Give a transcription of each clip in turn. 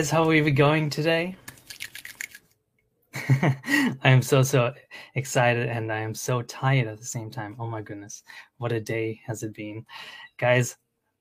guys, how are we going today? I am so, so excited and I am so tired at the same time. Oh my goodness, what a day has it been. Guys,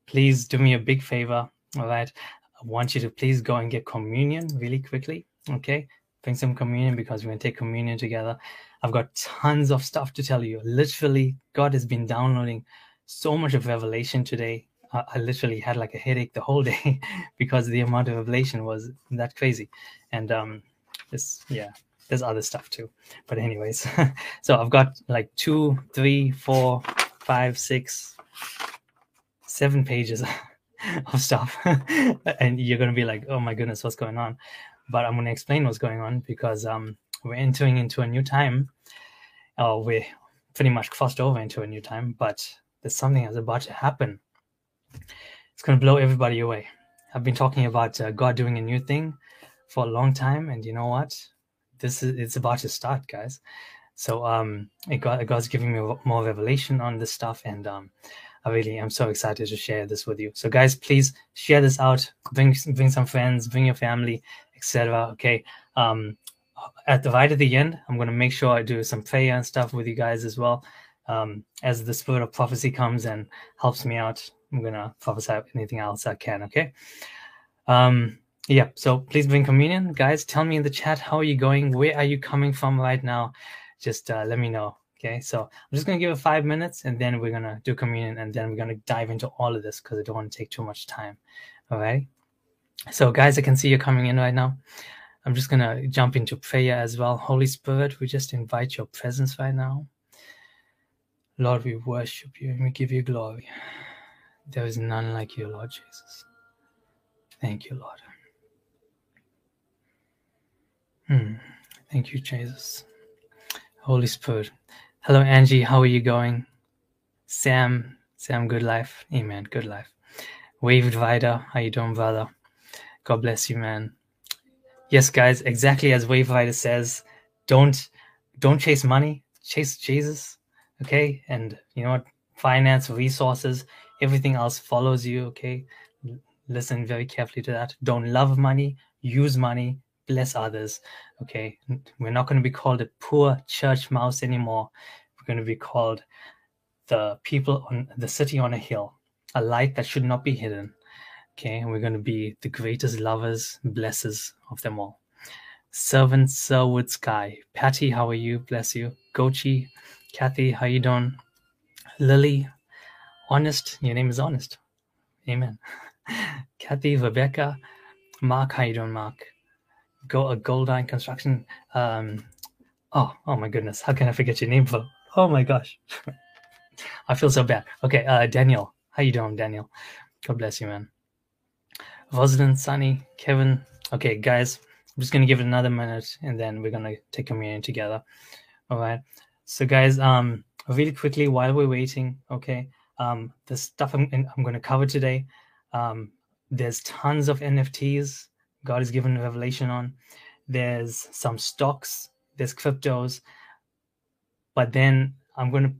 please do me a big favor. All right. I want you to please go and get communion really quickly. Okay. Bring some communion because we're going to take communion together. I've got tons of stuff to tell you. Literally, God has been downloading so much of revelation today. I, I literally had like a headache the whole day because the amount of revelation was that crazy. And um, this, yeah, there's other stuff too. But anyways, so I've got like two, three, four, five, six, seven pages of stuff, and you're gonna be like, oh my goodness, what's going on? But I'm gonna explain what's going on because um, we're entering into a new time. Oh, we're pretty much crossed over into a new time, but there's something that's about to happen. It's going to blow everybody away. I've been talking about uh, God doing a new thing for a long time, and you know what? This is it's about to start, guys. So um, it got, God's giving me more revelation on this stuff, and um, I really am so excited to share this with you. So, guys, please share this out. Bring bring some friends, bring your family, etc. Okay. Um, at the right at the end, I'm going to make sure I do some prayer and stuff with you guys as well um, as the spirit of prophecy comes and helps me out, I'm gonna prophesy anything else I can. Okay. Um, yeah. So please bring communion, guys. Tell me in the chat how are you going? Where are you coming from right now? Just uh, let me know. Okay. So I'm just gonna give it five minutes, and then we're gonna do communion, and then we're gonna dive into all of this because I don't want to take too much time. All right. So, guys, I can see you're coming in right now. I'm just gonna jump into prayer as well. Holy Spirit, we just invite your presence right now. Lord, we worship you and we give you glory. There is none like you, Lord Jesus. Thank you, Lord. Hmm. Thank you, Jesus. Holy Spirit. Hello, Angie. How are you going? Sam. Sam, good life. Amen. Good life. Wave Rider. How you doing, brother? God bless you, man. Yes, guys, exactly as Wave Rider says, don't don't chase money, chase Jesus okay and you know what finance resources everything else follows you okay? Listen very carefully to that. Don't love money use money bless others okay? We're not going to be called a poor church mouse anymore. We're going to be called the people on the city on a hill a light that should not be hidden okay? And we're going to be the greatest lovers blessers of them all. Servant sirwood sky. Patty how are you? Bless you. Gochi Kathy, how you doing? Lily, honest. Your name is honest. Amen. Kathy, Rebecca, Mark, how you doing, Mark? Go a Goldine Construction. Um, oh, oh my goodness, how can I forget your name for? Oh my gosh, I feel so bad. Okay, uh, Daniel, how you doing, Daniel? God bless you, man. Rosalind, Sunny, Kevin. Okay, guys, I'm just gonna give it another minute, and then we're gonna take communion together. All right. So guys, um, really quickly while we're waiting, okay, um, the stuff I'm, I'm going to cover today, um, there's tons of NFTs God has given revelation on. There's some stocks, there's cryptos, but then I'm going to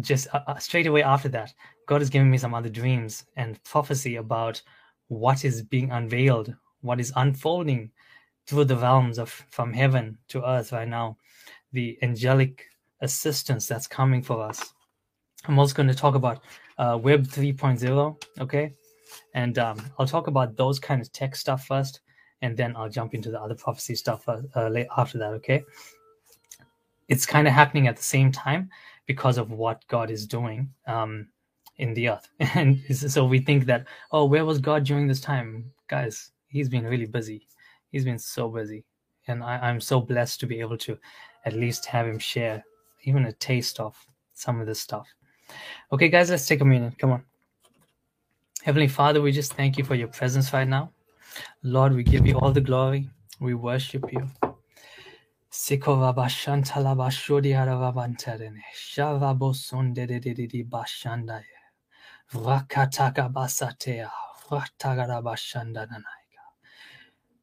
just uh, uh, straight away after that, God has given me some other dreams and prophecy about what is being unveiled, what is unfolding through the realms of from heaven to earth right now, the angelic assistance that's coming for us. I'm also going to talk about uh, Web 3.0, okay? And um, I'll talk about those kind of tech stuff first, and then I'll jump into the other prophecy stuff uh, uh, after that, okay? It's kind of happening at the same time because of what God is doing um, in the earth. And so we think that, oh, where was God during this time? Guys, he's been really busy. He's been so busy. And I, I'm so blessed to be able to at least have him share even a taste of some of this stuff. Okay, guys, let's take a minute. Come on. Heavenly Father, we just thank you for your presence right now. Lord, we give you all the glory. We worship you.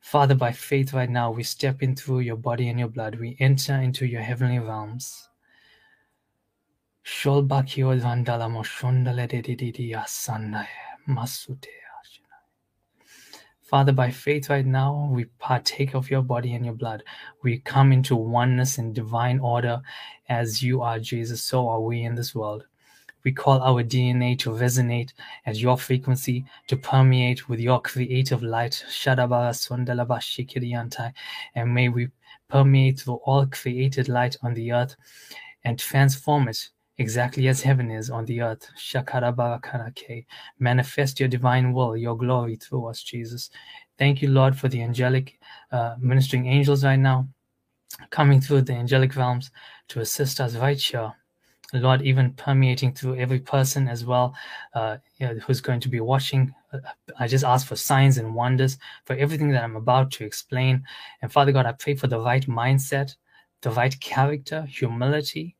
Father, by faith right now, we step in through your body and your blood. We enter into your heavenly realms. Sholbakio vandala moshondale de di di di asanda masute Father, by faith right now, we partake of your body and your blood. We come into oneness and divine order as you are, Jesus. So are we in this world. We call our DNA to resonate at your frequency, to permeate with your creative light. And may we permeate through all created light on the earth and transform it exactly as heaven is on the earth. Shakarabakarake. Manifest your divine will, your glory through us, Jesus. Thank you, Lord, for the angelic uh, ministering angels right now, coming through the angelic realms to assist us right here. Lord, even permeating through every person as well uh, you know, who's going to be watching. I just ask for signs and wonders for everything that I'm about to explain. And Father God, I pray for the right mindset, the right character, humility,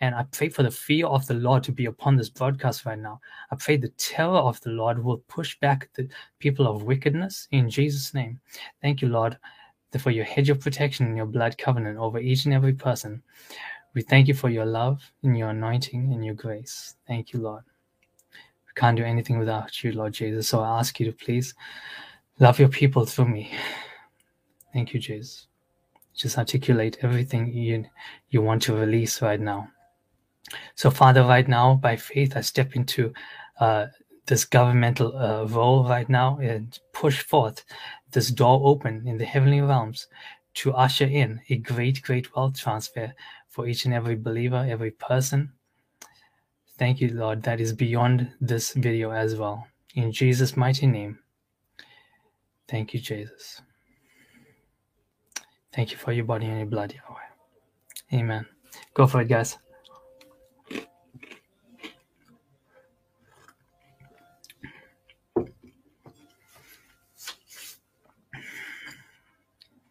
and I pray for the fear of the Lord to be upon this broadcast right now. I pray the terror of the Lord will push back the people of wickedness in Jesus' name. Thank you, Lord, for your hedge of protection and your blood covenant over each and every person. We thank you for your love and your anointing and your grace. Thank you, Lord. We can't do anything without you, Lord Jesus. So I ask you to please love your people through me. Thank you, Jesus. Just articulate everything you, you want to release right now. So, Father, right now, by faith, I step into uh, this governmental uh, role right now and push forth this door open in the heavenly realms to usher in a great, great wealth transfer for each and every believer, every person. Thank you, Lord, that is beyond this video as well. In Jesus' mighty name. Thank you, Jesus. Thank you for your body and your blood, Yahweh. Amen. Go for it, guys.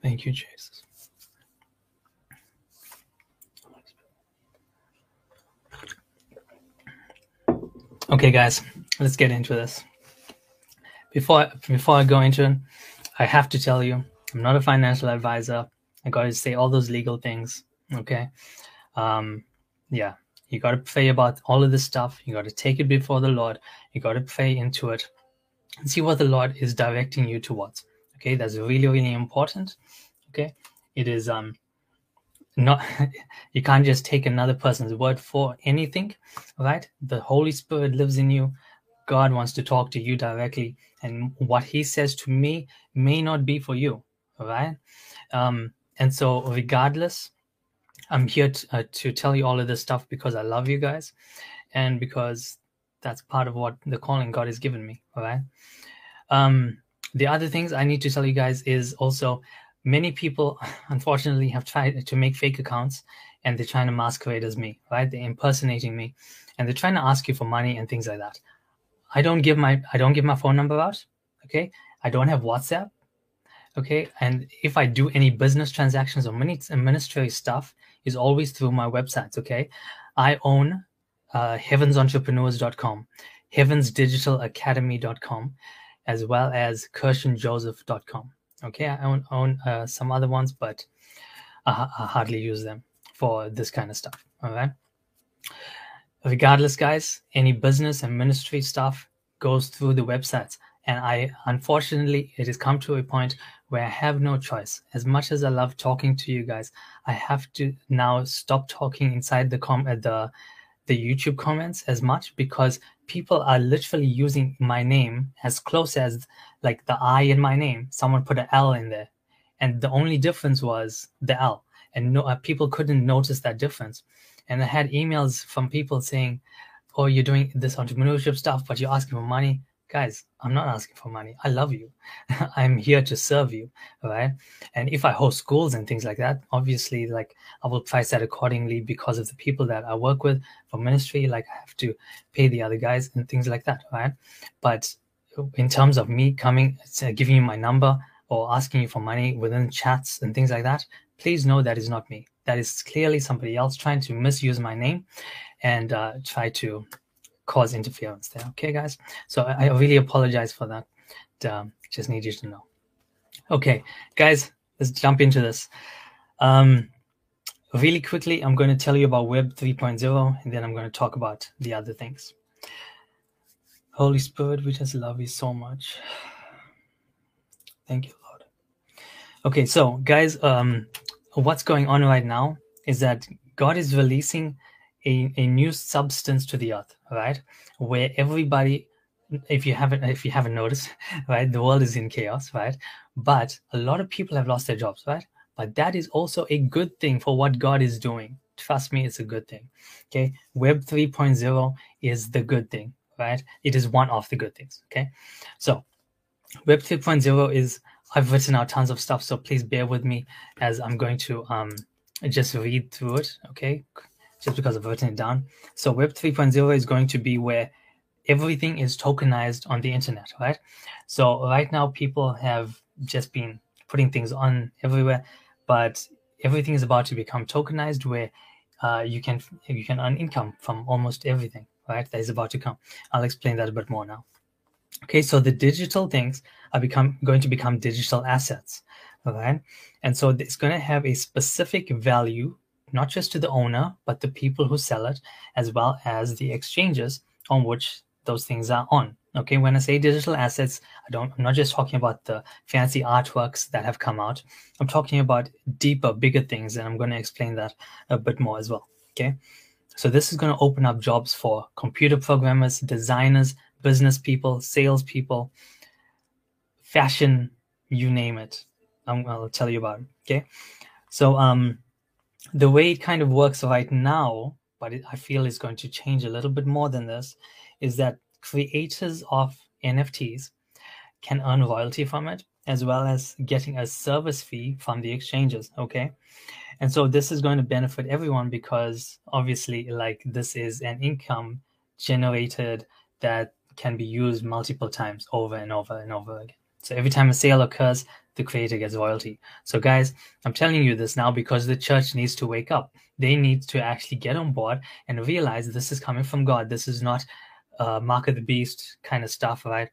Thank you, Jesus. Okay, guys, let's get into this. Before before I go into it, I have to tell you, I'm not a financial advisor. I got to say all those legal things. Okay, um, yeah, you got to pray about all of this stuff. You got to take it before the Lord. You got to pray into it and see what the Lord is directing you towards. Okay, that's really really important. Okay, it is um not you can't just take another person's word for anything right? The holy spirit lives in you. God wants to talk to you directly and what he says to me may not be for you right? Um and so regardless i'm here to, uh, to tell you all of this stuff because i love you guys and because that's part of what the calling god has given me right? Um the other things i need to tell you guys is also many people unfortunately have tried to make fake accounts and they're trying to masquerade as me right? They're impersonating me and they're trying to ask you for money and things like that. I don't give my i don't give my phone number out okay? I don't have whatsapp okay? And if i do any business transactions or administrative stuff is always through my websites okay? I own uh, heavensentrepreneurs.com heavensdigitalacademy.com as well as kirshenjoseph.com Okay, I own, own uh, some other ones, but I, I hardly use them for this kind of stuff. All right. Regardless, guys, any business and ministry stuff goes through the websites. And I, unfortunately, it has come to a point where I have no choice. As much as I love talking to you guys, I have to now stop talking inside the com at the the YouTube comments as much because people are literally using my name as close as like the I in my name. Someone put an L in there, and the only difference was the L, and no uh, people couldn't notice that difference. And I had emails from people saying, "Oh, you're doing this entrepreneurship stuff, but you're asking for money." guys i'm not asking for money i love you i'm here to serve you right and if i host schools and things like that obviously like i will price that accordingly because of the people that i work with for ministry like i have to pay the other guys and things like that right but in terms of me coming giving you my number or asking you for money within chats and things like that please know that is not me that is clearly somebody else trying to misuse my name and uh, try to cause interference there. Okay, guys. So I, I really apologize for that. Um, just need you to know. Okay, guys, let's jump into this. Um, really quickly, I'm going to tell you about Web 3.0, and then I'm going to talk about the other things. Holy Spirit, we just love you so much. Thank you, Lord. Okay, so guys, um, what's going on right now is that God is releasing a, a new substance to the earth, right? Where everybody, if you haven't if you haven't noticed, right, the world is in chaos, right? But a lot of people have lost their jobs, right? But that is also a good thing for what God is doing. Trust me, it's a good thing. Okay. Web 3.0 is the good thing, right? It is one of the good things. Okay. So Web 3.0 is I've written out tons of stuff, so please bear with me as I'm going to um, just read through it, okay? Just because I've written it down. So Web 3.0 is going to be where everything is tokenized on the internet, right? So right now people have just been putting things on everywhere, but everything is about to become tokenized where uh, you can you can earn income from almost everything, right? That is about to come. I'll explain that a bit more now. Okay, so the digital things are become going to become digital assets, right? And so it's going to have a specific value, not just to the owner, but the people who sell it, as well as the exchanges on which those things are on. Okay, when I say digital assets, I don't I'm not just talking about the fancy artworks that have come out. I'm talking about deeper, bigger things, and I'm going to explain that a bit more as well. Okay. So this is going to open up jobs for computer programmers, designers, business people, salespeople, fashion, you name it. I'm, I'll tell you about it. Okay. So um, the way it kind of works right now, but it, I feel is going to change a little bit more than this, is that creators of NFTs can earn royalty from it as well as getting a service fee from the exchanges. Okay. And so this is going to benefit everyone because obviously, like, this is an income generated that can be used multiple times over and over and over again. So every time a sale occurs, the creator gets royalty. So guys, I'm telling you this now because the church needs to wake up. They need to actually get on board and realize this is coming from God. This is not uh, mark of the beast kind of stuff, right?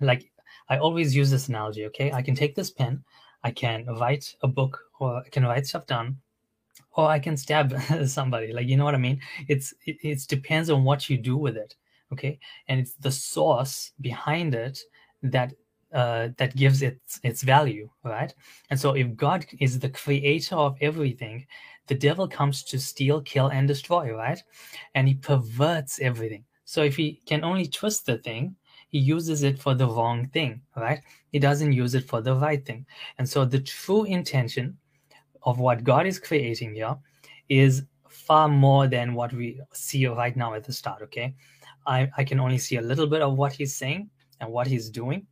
Like I always use this analogy. Okay, I can take this pen, I can write a book, or I can write stuff down, or I can stab somebody. Like you know what I mean? It's it, it depends on what you do with it okay and it's the source behind it that uh, that gives it its value right and so if god is the creator of everything the devil comes to steal kill and destroy right and he perverts everything so if he can only twist the thing he uses it for the wrong thing right he doesn't use it for the right thing and so the true intention of what god is creating here is far more than what we see right now at the start okay I, I can only see a little bit of what he's saying and what he's doing.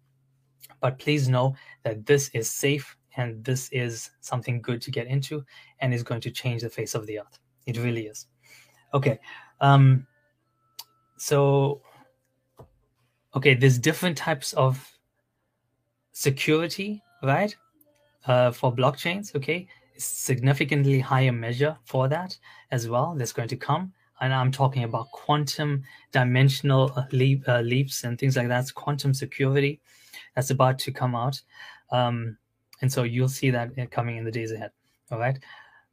But please know that this is safe and this is something good to get into and is going to change the face of the earth. It really is. Okay. Um, so, okay, there's different types of security, right? Uh, for blockchains, okay? Significantly higher measure for that as well that's going to come and I'm talking about quantum dimensional uh, leap, uh, leaps and things like that. It's quantum security that's about to come out. Um, and so you'll see that coming in the days ahead. All right.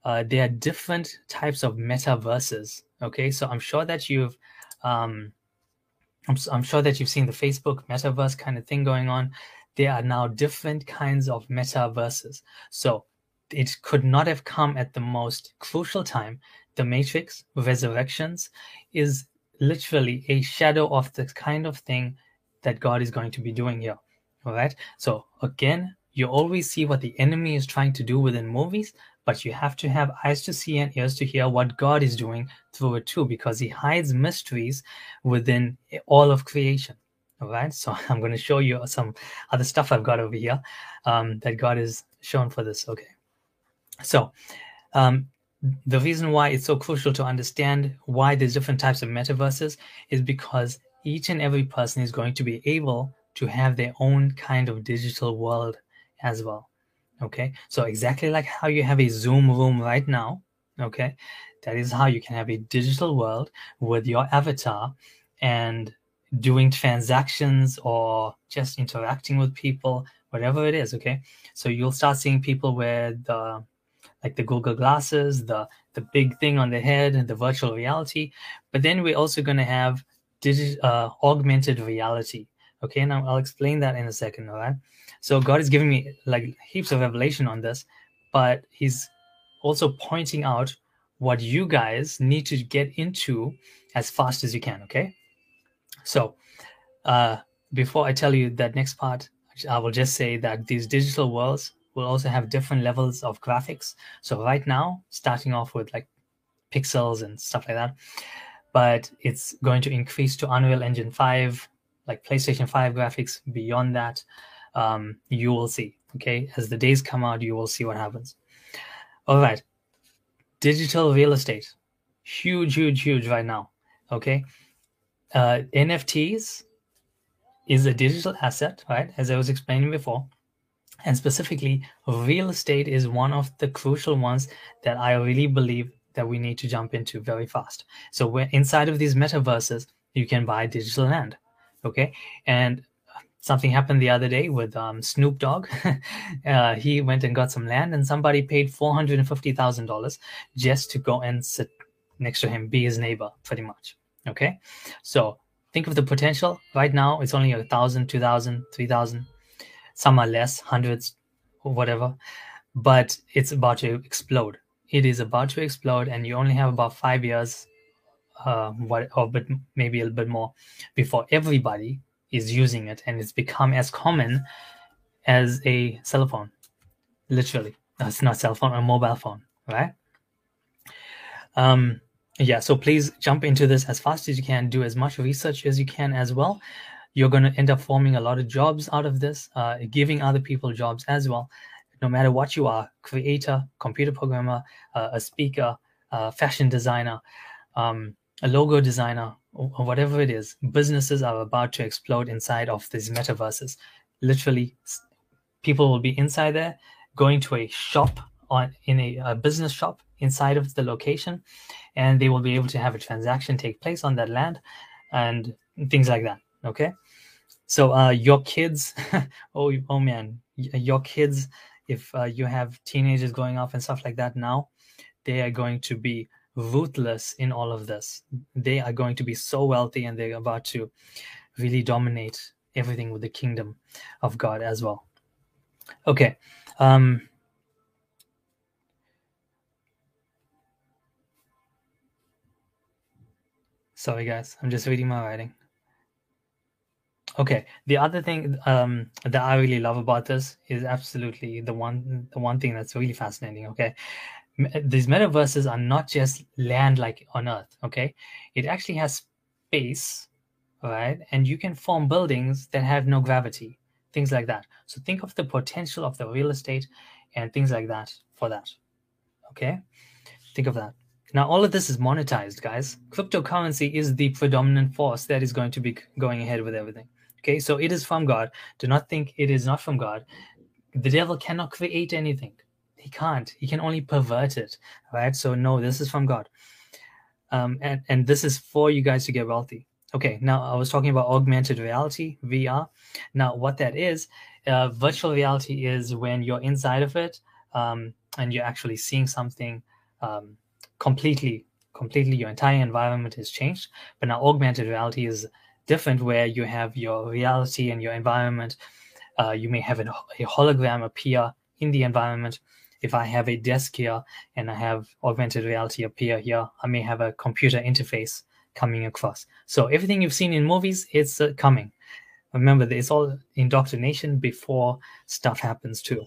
Uh, there are different types of metaverses. Okay. So I'm sure that you've, um, I'm, I'm sure that you've seen the Facebook metaverse kind of thing going on. There are now different kinds of metaverses. So it could not have come at the most crucial time the Matrix Resurrections is literally a shadow of the kind of thing that God is going to be doing here. All right. So again, you always see what the enemy is trying to do within movies, but you have to have eyes to see and ears to hear what God is doing through it too, because He hides mysteries within all of creation. All right. So I'm going to show you some other stuff I've got over here um, that God has shown for this. Okay. So um, the reason why it's so crucial to understand why there's different types of metaverses is because each and every person is going to be able to have their own kind of digital world as well okay so exactly like how you have a zoom room right now okay that is how you can have a digital world with your avatar and doing transactions or just interacting with people whatever it is okay so you'll start seeing people with the like the Google glasses, the the big thing on the head, and the virtual reality. But then we're also going to have digit, uh, augmented reality. Okay, now I'll explain that in a second. All right. So God is giving me like heaps of revelation on this, but He's also pointing out what you guys need to get into as fast as you can. Okay. So, uh, before I tell you that next part, I will just say that these digital worlds will also have different levels of graphics. So right now, starting off with like pixels and stuff like that, but it's going to increase to Unreal Engine 5, like PlayStation 5 graphics. Beyond that, um, you will see. Okay, as the days come out, you will see what happens. All right, digital real estate, huge, huge, huge right now. Okay, uh, NFTs is a digital asset, right? As I was explaining before. And specifically, real estate is one of the crucial ones that I really believe that we need to jump into very fast. So we're inside of these metaverses, you can buy digital land. Okay. And something happened the other day with um, Snoop Dogg. uh, he went and got some land, and somebody paid $450,000 just to go and sit next to him, be his neighbor, pretty much. Okay. So think of the potential. Right now, it's only a thousand, two thousand, three thousand. Some are less, hundreds, or whatever. But it's about to explode. It is about to explode, and you only have about five years, uh, what, or but maybe a little bit more, before everybody is using it, and it's become as common as a cell phone. Literally, it's not cell phone, a mobile phone, right? Um, yeah so please jump into this as fast as you can do as much research as you can as well you're going to end up forming a lot of jobs out of this uh, giving other people jobs as well no matter what you are creator computer programmer uh, a speaker uh, fashion designer um, a logo designer or whatever it is businesses are about to explode inside of these metaverses. Literally people will be inside there going to a shop on in a, a business shop inside of the location and they will be able to have a transaction take place on that land and things like that okay? So uh, your kids oh oh man your kids if uh, you have teenagers going off and stuff like that now they are going to be ruthless in all of this they are going to be so wealthy and they're about to really dominate everything with the kingdom of god as well okay um Sorry, guys. I'm just reading my writing. Okay. The other thing um, that I really love about this is absolutely the one the one thing that's really fascinating. Okay, these metaverses are not just land like on Earth. Okay, it actually has space, right? And you can form buildings that have no gravity, things like that. So think of the potential of the real estate and things like that for that. Okay, think of that. Now, all of this is monetized, guys. Cryptocurrency is the predominant force that is going to be going ahead with everything. Okay, so it is from God. Do not think it is not from God. The devil cannot create anything. He can't. He can only pervert it. Right? So, no, this is from God. Um, and, and this is for you guys to get wealthy. Okay, now I was talking about augmented reality, VR. Now, what that is, uh, virtual reality is when you're inside of it um, and you're actually seeing something um, completely completely your entire environment has changed but now augmented reality is different where you have your reality and your environment uh, you may have an, a hologram appear in the environment if i have a desk here and i have augmented reality appear here i may have a computer interface coming across. So everything you've seen in movies it's uh, coming. Remember it's all indoctrination before stuff happens too.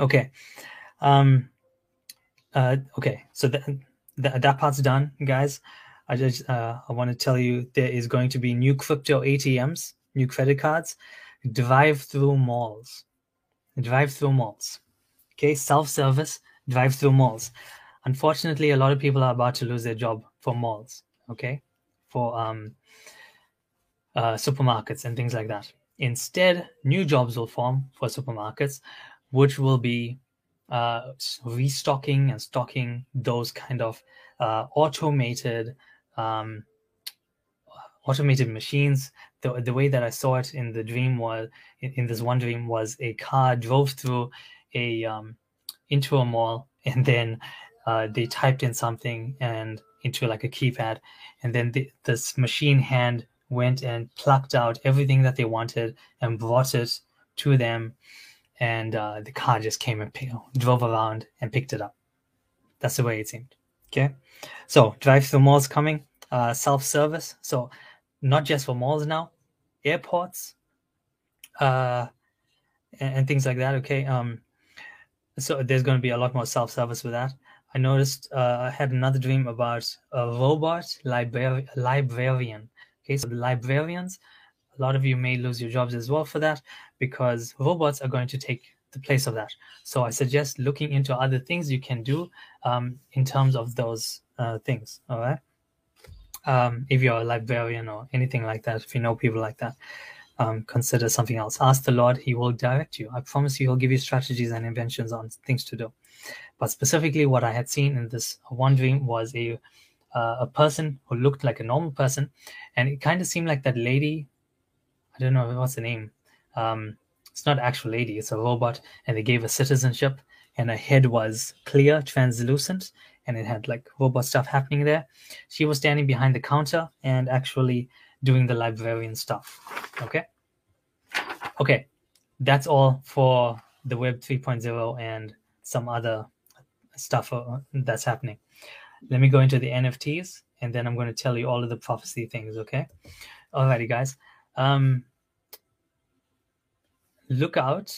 Okay. Um uh, okay, so that, that that part's done, guys. I just uh, I want to tell you there is going to be new crypto ATMs, new credit cards, drive-through malls, drive-through malls. Okay, self-service drive-through malls. Unfortunately, a lot of people are about to lose their job for malls. Okay, for um, uh, supermarkets and things like that. Instead, new jobs will form for supermarkets, which will be uh, restocking and stocking those kind of uh, automated um, automated machines. The, the way that I saw it in the dream was in, in this one dream was a car drove through a um, into a mall and then uh, they typed in something and into like a keypad and then the, this machine hand went and plucked out everything that they wanted and brought it to them. And uh, the car just came and drove around and picked it up. That's the way it seemed. Okay. So drive through malls coming, uh, self service. So not just for malls now, airports, uh, and, and things like that. Okay. Um, so there's going to be a lot more self service with that. I noticed uh, I had another dream about a robot libra- librarian. Okay, so the librarians, a lot of you may lose your jobs as well for that because robots are going to take the place of that. So I suggest looking into other things you can do um, in terms of those uh, things. All right. Um, if you're a librarian or anything like that, if you know people like that, um, consider something else. Ask the Lord, He will direct you. I promise you, He'll give you strategies and inventions on things to do. But specifically, what I had seen in this one dream was a uh, a person who looked like a normal person, and it kind of seemed like that lady. I don't know what's the name. Um, it's not actual lady; it's a robot, and they gave her citizenship, and her head was clear, translucent, and it had like robot stuff happening there. She was standing behind the counter and actually doing the librarian stuff. Okay. Okay. That's all for the Web 3.0 and some other stuff uh, that's happening. Let me go into the NFTs and then I'm going to tell you all of the prophecy things. Okay. Alrighty, guys. Um, look out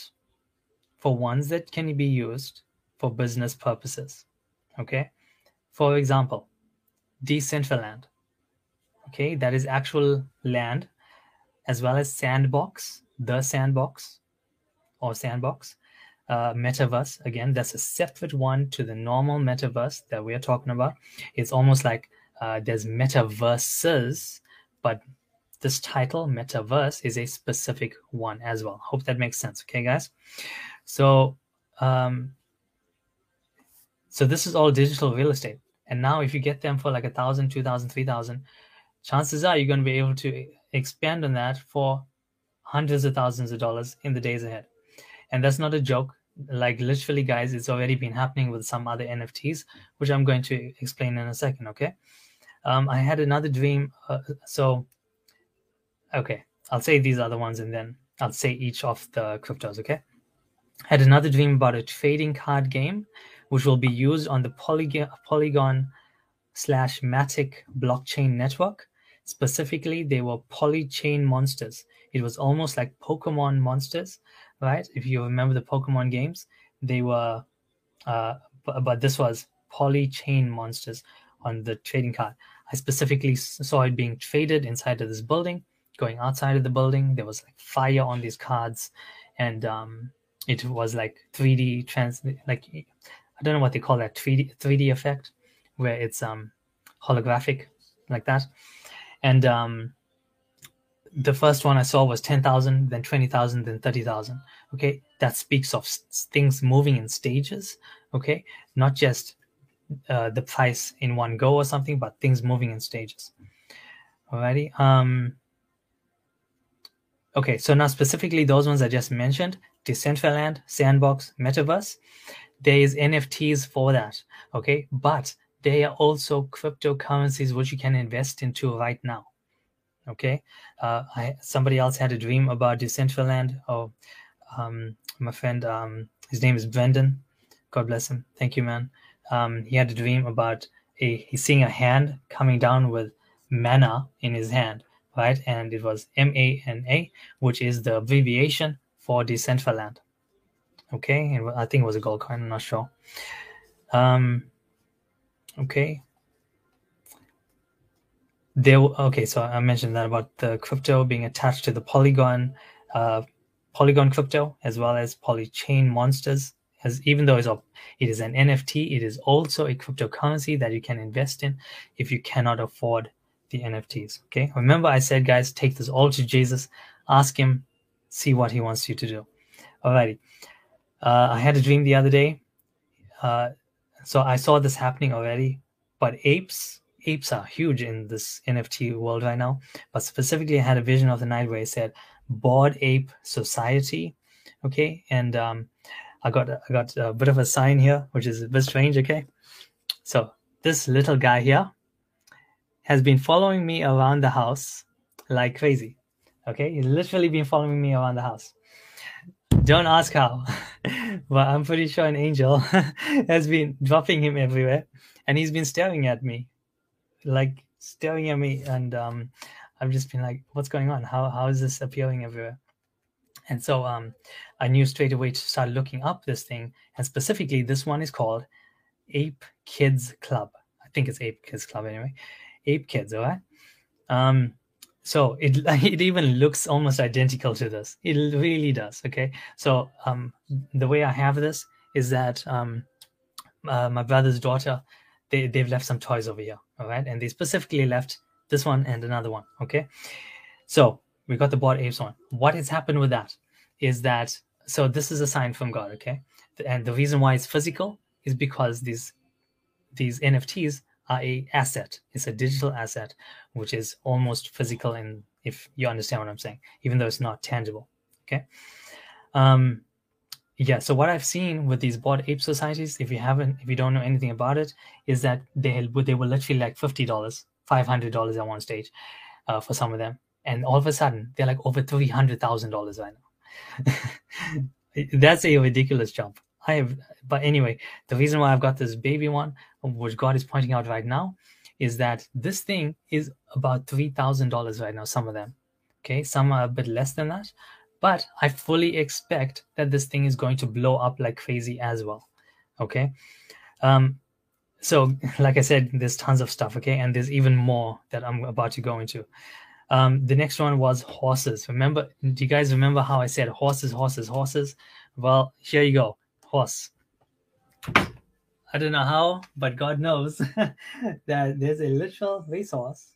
for ones that can be used for business purposes. Okay. For example, Decentraland. Okay, that is actual land, as well as Sandbox, the Sandbox, or Sandbox. Uh, metaverse. Again that's a separate one to the normal metaverse that we are talking about. It's almost like uh, there's metaverses but this title metaverse is a specific one as well. Hope that makes sense. Okay guys? So um so this is all digital real estate. And now if you get them for like a thousand two thousand three thousand chances are you're going to be able to expand on that for hundreds of thousands of dollars in the days ahead. And that's not a joke. Like literally, guys, it's already been happening with some other NFTs, which I'm going to explain in a second. Okay. Um, I had another dream. Uh, so, okay, I'll say these other ones and then I'll say each of the cryptos. Okay. I had another dream about a trading card game, which will be used on the Polygon, Polygon slash Matic blockchain network Specifically, they were polychain monsters. It was almost like Pokemon monsters, right? If you remember the Pokemon games, they were, uh, but, but this was polychain monsters on the trading card. I specifically saw it being traded inside of this building. Going outside of the building, there was like fire on these cards, and um, it was like 3D trans, like I don't know what they call that 3D 3D effect, where it's um holographic like that and um, the first one I saw was 10,000, then 20,000, then 30,000. Okay. That speaks of things moving in stages. Okay. Not just uh, the price in one go or something, but things moving in stages. Alrighty. Um, okay. So now specifically those ones I just mentioned, Decentraland, Sandbox, Metaverse, there is NFTs for that. Okay. But they are also cryptocurrencies which you can invest into right now. Okay, uh, I, somebody else had a dream about Decentraland. Oh, um, my friend, um, his name is Brendan. God bless him. Thank you, man. Um, he had a dream about a he's seeing a hand coming down with mana in his hand, right? And it was M A N A, which is the abbreviation for Decentraland. Okay, and I think it was a gold coin. I'm not sure. Um, Okay. There. Okay, so I mentioned that about the crypto being attached to the Polygon, uh, Polygon crypto, as well as Polychain monsters. As even though it's a, it is an NFT, it is also a cryptocurrency that you can invest in if you cannot afford the NFTs. Okay. Remember, I said, guys, take this all to Jesus, ask him, see what he wants you to do. Alrighty. Uh, I had a dream the other day. Uh, so I saw this happening already, but apes apes are huge in this NFT world right now. But specifically, I had a vision of the night where I said Bored Ape Society. Okay, and um, I got I got a bit of a sign here, which is a bit strange. Okay, so this little guy here has been following me around the house like crazy. Okay, he's literally been following me around the house. Don't ask how, but I'm pretty sure an angel has been dropping him everywhere, and he's been staring at me, like staring at me, and um, I've just been like, "What's going on? How how is this appearing everywhere?" And so um, I knew straight away to start looking up this thing, and specifically, this one is called Ape Kids Club. I think it's Ape Kids Club anyway. Ape Kids, all right. Um, so it it even looks almost identical to this. It really does. Okay. So um, the way I have this is that um, uh, my brother's daughter, they they've left some toys over here. All right, and they specifically left this one and another one. Okay. So we got the Bored Apes one. What has happened with that is that so this is a sign from God. Okay, and the reason why it's physical is because these these NFTs are a asset. It's a digital asset, which is almost physical. And if you understand what I'm saying, even though it's not tangible. Okay. Um, yeah. So what I've seen with these Bored Ape societies, if you haven't, if you don't know anything about it, is that they they were literally like fifty dollars, five hundred dollars at one stage, uh, for some of them, and all of a sudden they're like over three hundred thousand dollars right now. That's a ridiculous jump. I have, but anyway, the reason why I've got this baby one, which God is pointing out right now, is that this thing is about three thousand dollars right now. Some of them, okay, some are a bit less than that, but I fully expect that this thing is going to blow up like crazy as well. Okay, um, so like I said, there's tons of stuff. Okay, and there's even more that I'm about to go into. Um, the next one was horses. Remember, do you guys remember how I said horses, horses, horses? Well, here you go horse. I don't know how, but God knows that there's a literal resource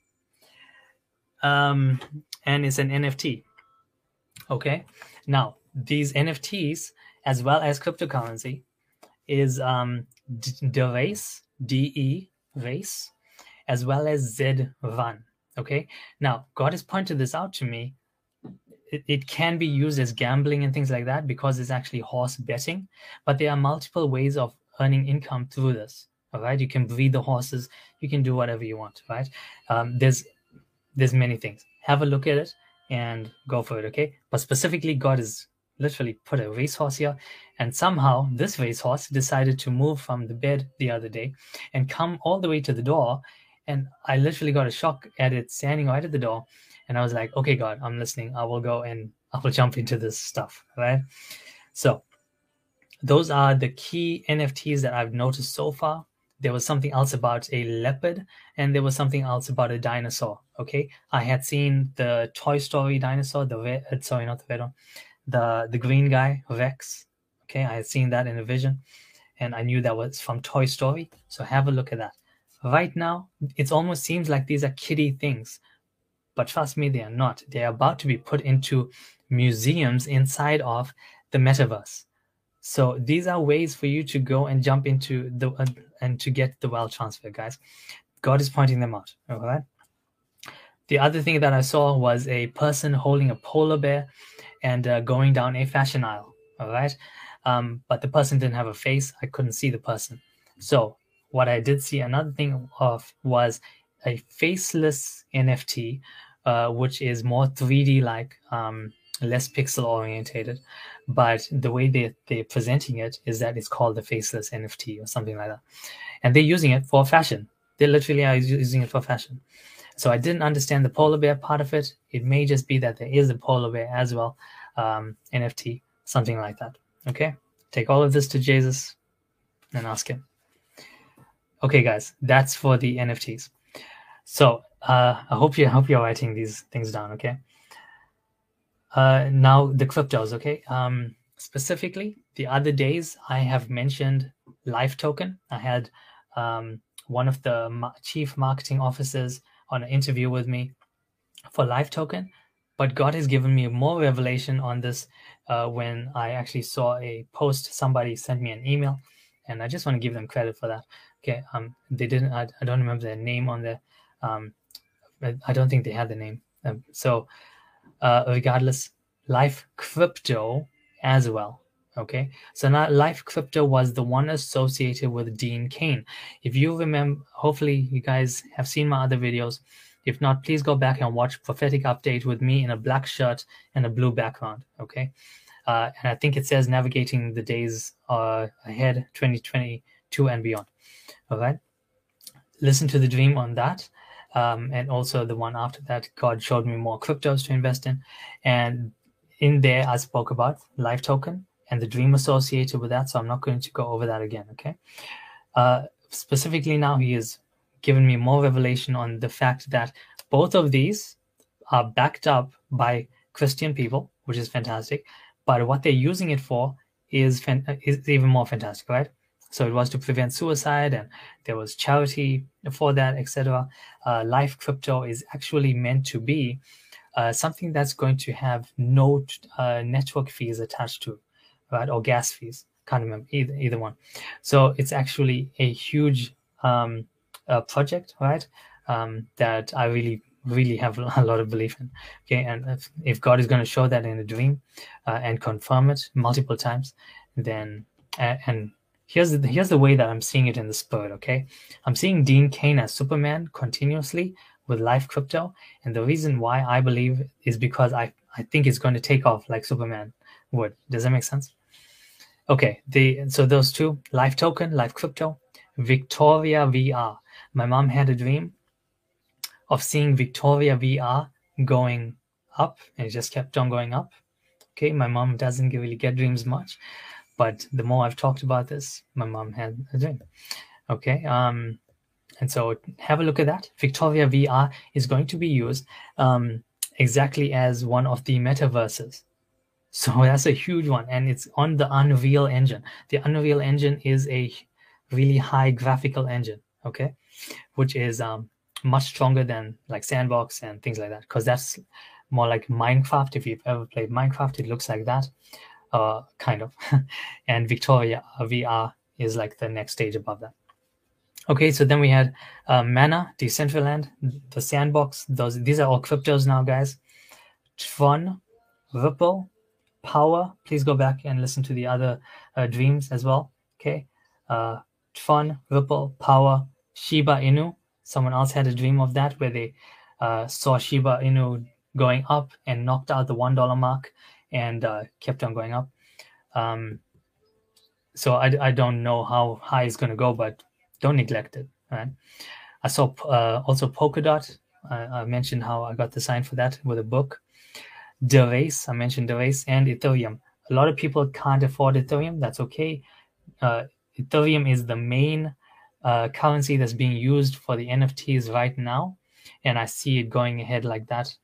Um, and it's an NFT. Okay. Now, these NFTs, as well as cryptocurrency, is um, the race, DE race, as well as ZED RUN. Okay. Now, God has pointed this out to me it, it can be used as gambling and things like that because it's actually horse betting but there are multiple ways of earning income through this all right? You can breed the horses you can do whatever you want right? Um, there's there's many things. Have a look at it and go for it okay? But specifically god has literally put a racehorse here and somehow this racehorse decided to move from the bed the other day and come all the way to the door and i literally got a shock at it standing right at the door and I was like, okay, God, I'm listening. I will go and I will jump into this stuff, right? So those are the key NFTs that I've noticed so far. There was something else about a leopard, and there was something else about a dinosaur. Okay, I had seen the Toy Story dinosaur, the uh, sorry, not the the the green guy Rex. Okay, I had seen that in a vision, and I knew that was from Toy Story. So have a look at that. Right now, it almost seems like these are kiddie things, but trust me, they are not. They are about to be put into museums inside of the metaverse. So these are ways for you to go and jump into the uh, and to get the wealth transfer, guys. God is pointing them out. All right. The other thing that I saw was a person holding a polar bear and uh, going down a fashion aisle. All right. Um, but the person didn't have a face. I couldn't see the person. So what I did see another thing of was a faceless NFT uh, which is more 3D like, um, less pixel orientated. But the way they, they're presenting it is that it's called the faceless NFT or something like that. And they're using it for fashion. They literally are using it for fashion. So I didn't understand the polar bear part of it. It may just be that there is a polar bear as well, um, NFT, something like that. Okay, take all of this to Jesus and ask him. Okay, guys, that's for the NFTs. So uh, I hope you I hope you're writing these things down. Okay. Uh, now the cryptos. Okay. Um, specifically, the other days I have mentioned Life Token. I had um, one of the ma- chief marketing officers on an interview with me for Life Token, but God has given me more revelation on this uh, when I actually saw a post. Somebody sent me an email, and I just want to give them credit for that. Okay. Um, they didn't. I, I don't remember their name on there. Um, I don't think they had the name. Um, so, uh, regardless, Life Crypto as well. Okay, so now Life Crypto was the one associated with Dean Cain. If you remember, hopefully you guys have seen my other videos. If not, please go back and watch Prophetic Update with me in a black shirt and a blue background. Okay. Uh, and I think it says navigating the days uh, ahead, 2022 and beyond. All right. Listen to the dream on that. Um, and also the one after that, God showed me more cryptos to invest in. And in there, I spoke about Life Token and the dream associated with that. So I'm not going to go over that again. Okay. Uh, specifically, now he has given me more revelation on the fact that both of these are backed up by Christian people, which is fantastic. But what they're using it for is, fan- is even more fantastic, right? So it was to prevent suicide, and there was charity for that, etc. Uh, Life crypto is actually meant to be uh, something that's going to have no uh, network fees attached to, right, or gas fees. Can't remember either either one. So it's actually a huge um, uh, project, right? Um, that I really really have a lot of belief in. Okay, and if, if God is going to show that in a dream uh, and confirm it multiple times, then and here's the, here's the way that I'm seeing it in the spirit. Okay, I'm seeing Dean Cain as Superman continuously with Life Crypto, and the reason why I believe is because I I think it's going to take off like Superman would. Does that make sense? Okay, the so those two Life Token, Life Crypto, Victoria VR. My mom had a dream of seeing Victoria VR going up, and it just kept on going up. Okay, my mom doesn't really get dreams much, but the more I've talked about this, my mom had a dream. Okay, um, and so have a look at that. Victoria VR is going to be used um, exactly as one of the metaverses. So that's a huge one, and it's on the Unreal Engine. The Unreal Engine is a really high graphical engine, okay, which is um, much stronger than like Sandbox and things like that, because that's more like Minecraft. If you've ever played Minecraft, it looks like that, uh, kind of. and Victoria VR is like the next stage above that. Okay, so then we had uh, Mana, Decentraland, the Sandbox. Those these are all cryptos now, guys. Tron, Ripple, Power. Please go back and listen to the other uh, dreams as well. Okay, uh, Tron, Ripple, Power, Shiba Inu. Someone else had a dream of that where they uh, saw Shiba Inu going up and knocked out the one dollar mark and uh, kept on going up. Um, so I, I don't know how high it's going to go, but don't neglect it. Right? I saw uh, also Polkadot. I, I mentioned how I got the sign for that with a book. DeRace, I mentioned DeRace and Ethereum. A lot of people can't afford Ethereum. That's okay. Uh, Ethereum is the main uh, currency that's being used for the NFTs right now, and I see it going ahead like that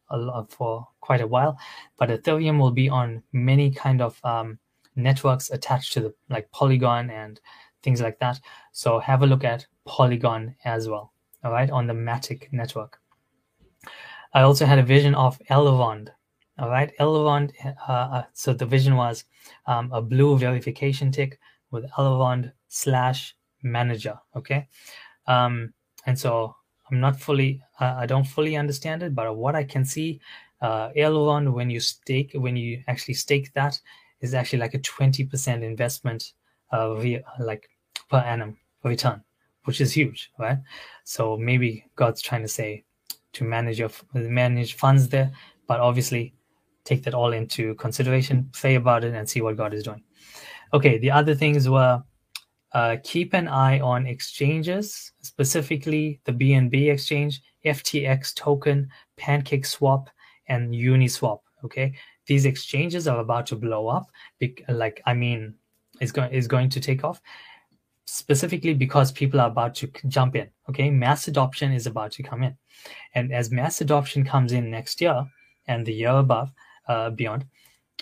for quite a while. But Ethereum will be on many kind of um, networks attached to the like Polygon and things like that. So have a look at Polygon as well. All right, on the Matic network. I also had a vision of Elrond. All right, Elrond. Uh, uh, so the vision was um, a blue verification tick with Elrond slash manager. Okay, um, and so I'm not fully. Uh, I don't fully understand it, but what I can see, uh, Elrond when you stake when you actually stake that is actually like a 20% investment, uh, via, like per annum return, which is huge, right? So maybe God's trying to say to manage your manage funds there, but obviously take that all into consideration, pray about it, and see what God is doing. Okay, the other things were uh, keep an eye on exchanges, specifically the BNB exchange, FTX token, Pancake Swap, and Uniswap. Okay, these exchanges are about to blow up. Like I mean, it's going is going to take off, specifically because people are about to jump in. Okay, mass adoption is about to come in, and as mass adoption comes in next year and the year above, uh, beyond,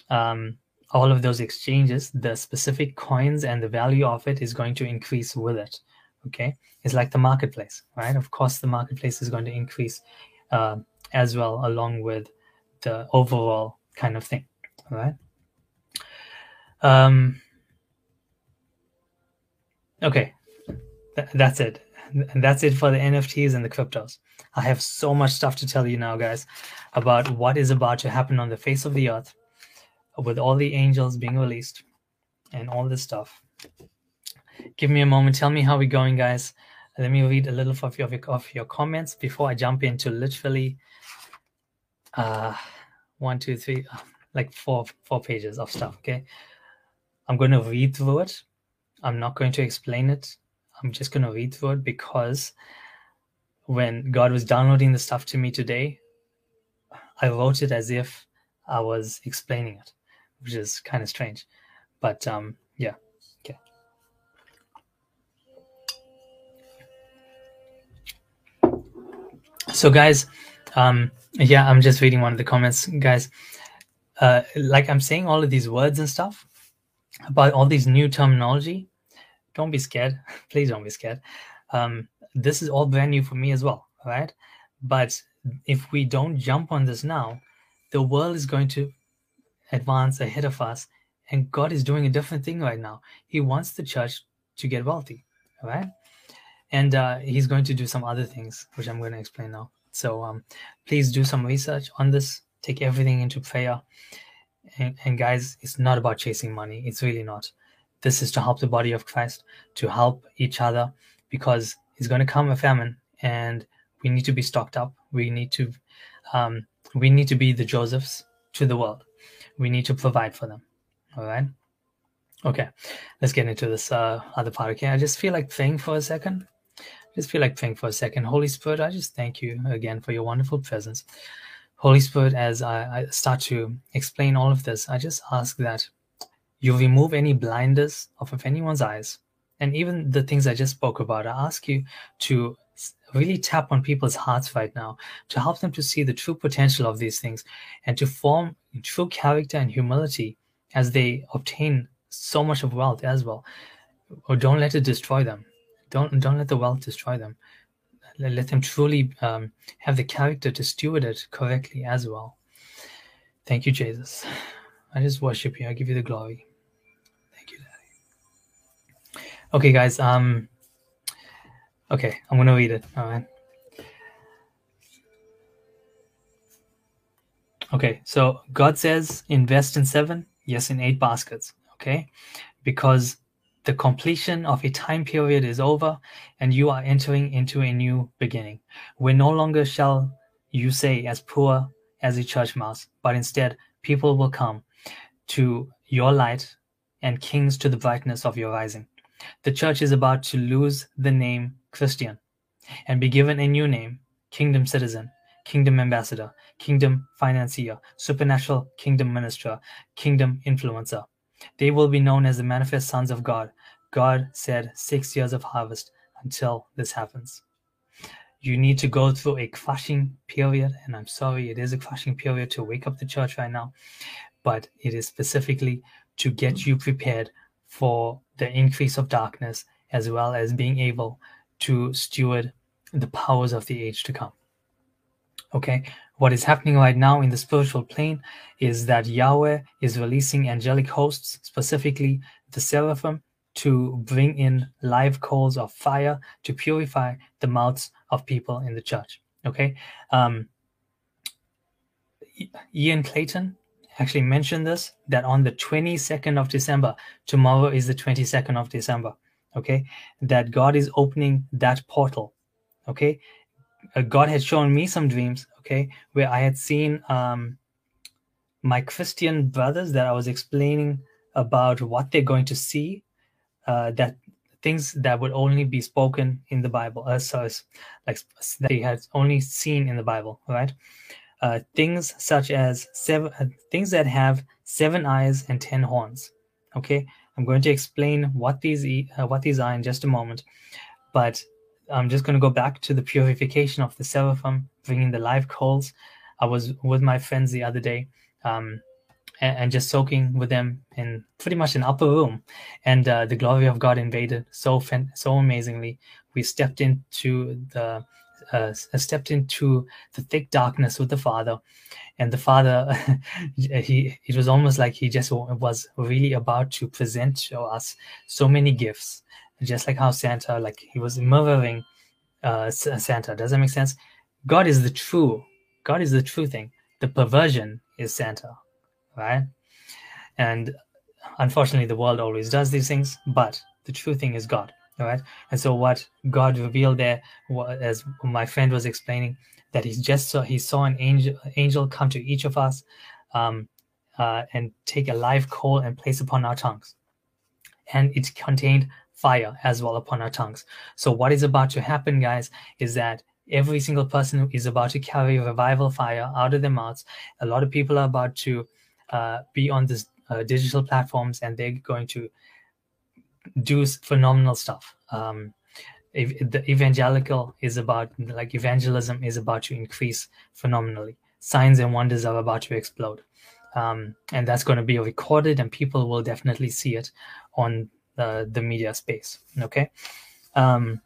um, all of those exchanges, the specific coins and the value of it is going to increase with it. Okay, it's like the marketplace, right? Of course, the marketplace is going to increase uh, as well, along with the overall kind of thing, right? Um, Okay, Th- that's it. And that's it for the NFTs and the cryptos. I have so much stuff to tell you now, guys, about what is about to happen on the face of the earth with all the angels being released and all this stuff. Give me a moment. Tell me how we're going, guys. let me read a little of your, of your comments before I jump into literally uh, one, two, three, uh, like four, four pages of stuff. Okay. I'm going to read through it. I'm not going to explain it. I'm just going to read through it because when God was downloading the stuff to me today, I wrote it as if I was explaining it, which is kind of strange. But um, yeah, okay. So, guys, um, yeah, I'm just reading one of the comments, guys. Uh, like I'm saying all of these words and stuff about all these new terminology. Don't be scared. Please don't be scared. Um, this is all brand new for me as well, right? But if we don't jump on this now, the world is going to advance ahead of us, and God is doing a different thing right now. He wants the church to get wealthy, right? And uh, He's going to do some other things, which I'm going to explain now. So um, please do some research on this. Take everything into prayer. And, and guys, it's not about chasing money. It's really not. This is to help the body of Christ, to help each other, because it's going to come a famine, and we need to be stocked up. We need to, um, we need to be the Josephs to the world. We need to provide for them. All right. Okay, let's get into this uh, other part. Okay, I just feel like praying for a second just feel like praying for a second. Holy Spirit, I just thank you again for your wonderful presence. Holy Spirit, as I, I start to explain all of this, I just ask that you remove any blinders off of anyone's eyes. And even the things I just spoke about, I ask you to really tap on people's hearts right now to help them to see the true potential of these things and to form true character and humility as they obtain so much of wealth as well. Or don't let it destroy them. Don't don't let the wealth destroy them. Let them truly um, have the character to steward it correctly as well. Thank you, Jesus. I just worship you. I give you the glory. Thank you, Daddy. Okay, guys. Um. Okay, I'm gonna read it. All right. Okay, so God says invest in seven, yes, in eight baskets. Okay, because the completion of a time period is over, and you are entering into a new beginning, where no longer shall you say, as poor as a church mouse, but instead people will come to your light and kings to the brightness of your rising. The church is about to lose the name Christian and be given a new name, kingdom citizen, kingdom ambassador, kingdom financier, supernatural kingdom minister, kingdom influencer. They will be known as the manifest sons of God. God said six years of harvest until this happens. You need to go through a crushing period, and I'm sorry, it is a crushing period to wake up the church right now, but it is specifically to get you prepared for the increase of darkness as well as being able to steward the powers of the age to come. Okay, what is happening right now in the spiritual plane is that Yahweh is releasing angelic hosts, specifically the seraphim, to bring in live coals of fire to purify the mouths of people in the church. Okay. Um, Ian Clayton actually mentioned this that on the 22nd of December, tomorrow is the 22nd of December. Okay. That God is opening that portal. Okay. Uh, God had shown me some dreams okay, where I had seen um, my Christian brothers that I was explaining about what they're going to see, uh, that things that would only be spoken in the Bible, uh, so like they had only seen in the Bible, right? Uh, things such as seven uh, things that have seven eyes and ten horns. Okay, I'm going to explain what these uh, what these are in just a moment, but I'm just going to go back to the purification of the seraphim, bringing the live coals. I was with my friends the other day um, and, and, just soaking with them in pretty much an upper room. And uh, the glory of God invaded so so amazingly. We stepped into the uh, stepped into the thick darkness with the Father, and the Father, he it was almost like he just was really about to present to us so many gifts just like how Santa, like he was mirroring uh, Santa. Does that make sense? God is the true. God is the true thing. The perversion is Santa, right? And unfortunately, the world always does these things, but the true thing is God. All right. And so what God revealed there, as my friend was explaining, that he just saw he saw an angel angel come to each of us, um, uh, and take a live coal and place upon our tongues, and it contained fire as well upon our tongues. So what is about to happen, guys, is that every single person is about to carry revival fire out of their mouths. A lot of people are about to uh, be on this uh, digital platforms, and they're going to do phenomenal stuff. Um, the evangelical is about like evangelism is about to increase phenomenally. Signs and wonders are about to explode, um, and that's going to be recorded, and people will definitely see it on the, the media space. Okay, um,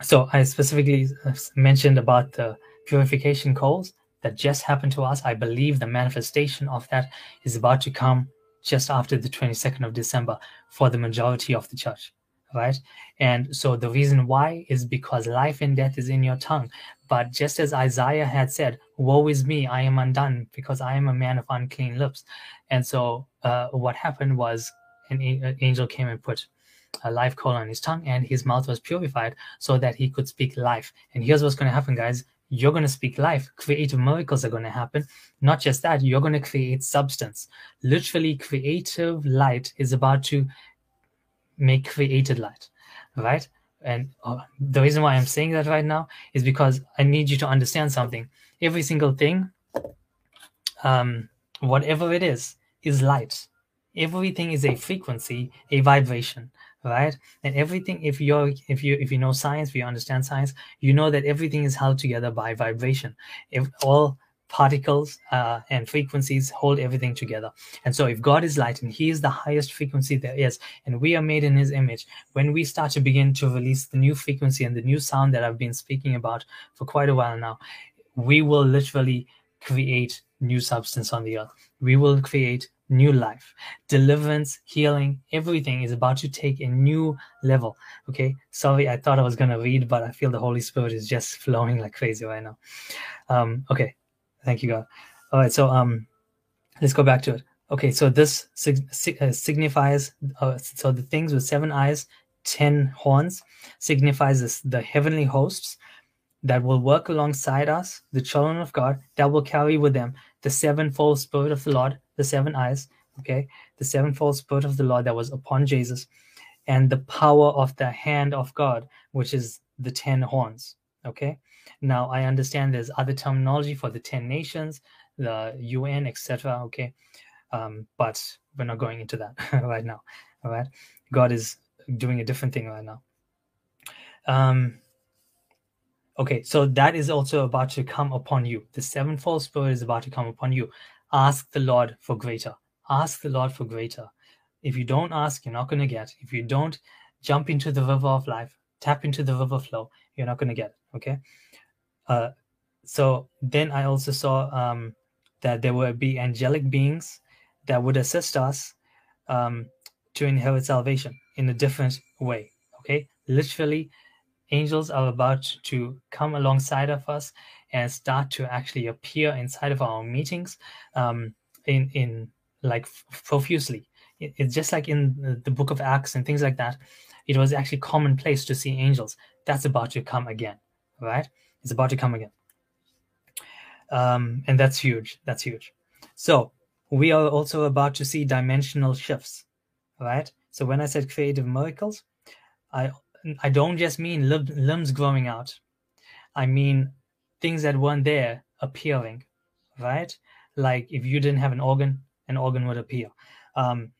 so I specifically mentioned about the purification calls that just happened to us. I believe the manifestation of that is about to come just after the 22nd of December for the majority of the church, right? And so the reason why is because life and death is in your tongue. But just as Isaiah had said, Woe is me, I am undone because I am a man of unclean lips. And so uh, what happened was an, an angel came and put a live coal on his tongue and his mouth was purified so that he could speak life. And here's what's going to happen, guys you're going to speak life. Creative miracles are going to happen. Not just that, you're going to create substance. Literally, creative light is about to make created light, right? And uh, the reason why I'm saying that right now is because I need you to understand something. Every single thing, um, whatever it is, is light. Everything is a frequency, a vibration right? And everything if you're if you if you know science if you understand science you know that everything is held together by vibration. If all particles uh, and frequencies hold everything together. And so if god is light and he is the highest frequency there is and we are made in his image when we start to begin to release the new frequency and the new sound that i've been speaking about for quite a while now we will literally create new substance on the earth. We will create new life. Deliverance healing everything is about to take a new level. Okay? Sorry i thought i was going to read but i feel the holy spirit is just flowing like crazy right now. Um okay. Thank you god. All right so um let's go back to it. Okay so this sig- uh, signifies uh, so the things with seven eyes ten horns signifies this, the heavenly hosts that will work alongside us the children of god that will carry with them the sevenfold spirit of the lord the seven eyes, okay, the sevenfold spirit of the Lord that was upon Jesus, and the power of the hand of God, which is the ten horns. Okay. Now I understand there's other terminology for the ten nations, the UN, etc. Okay, um, but we're not going into that right now. All right, God is doing a different thing right now. Um, okay, so that is also about to come upon you. The sevenfold spirit is about to come upon you ask the Lord for greater. Ask the Lord for greater. If you don't ask, you're not going to get. If you don't jump into the river of life, tap into the river flow, you're not going to get. Okay. Uh, so then I also saw um, that there would be angelic beings that would assist us um, to inherit salvation in a different way. Okay. Literally, angels are about to come alongside of us and start to actually appear inside of our meetings um, in in like profusely. It, it's just like in the book of Acts and things like that. It was actually commonplace to see angels. That's about to come again, right? It's about to come again, um, and that's huge. That's huge. So we are also about to see dimensional shifts, right? So when I said creative miracles, I I don't just mean limbs growing out. I mean things that weren't there appearing, right? Like if you didn't have an organ, an organ would appear. Um,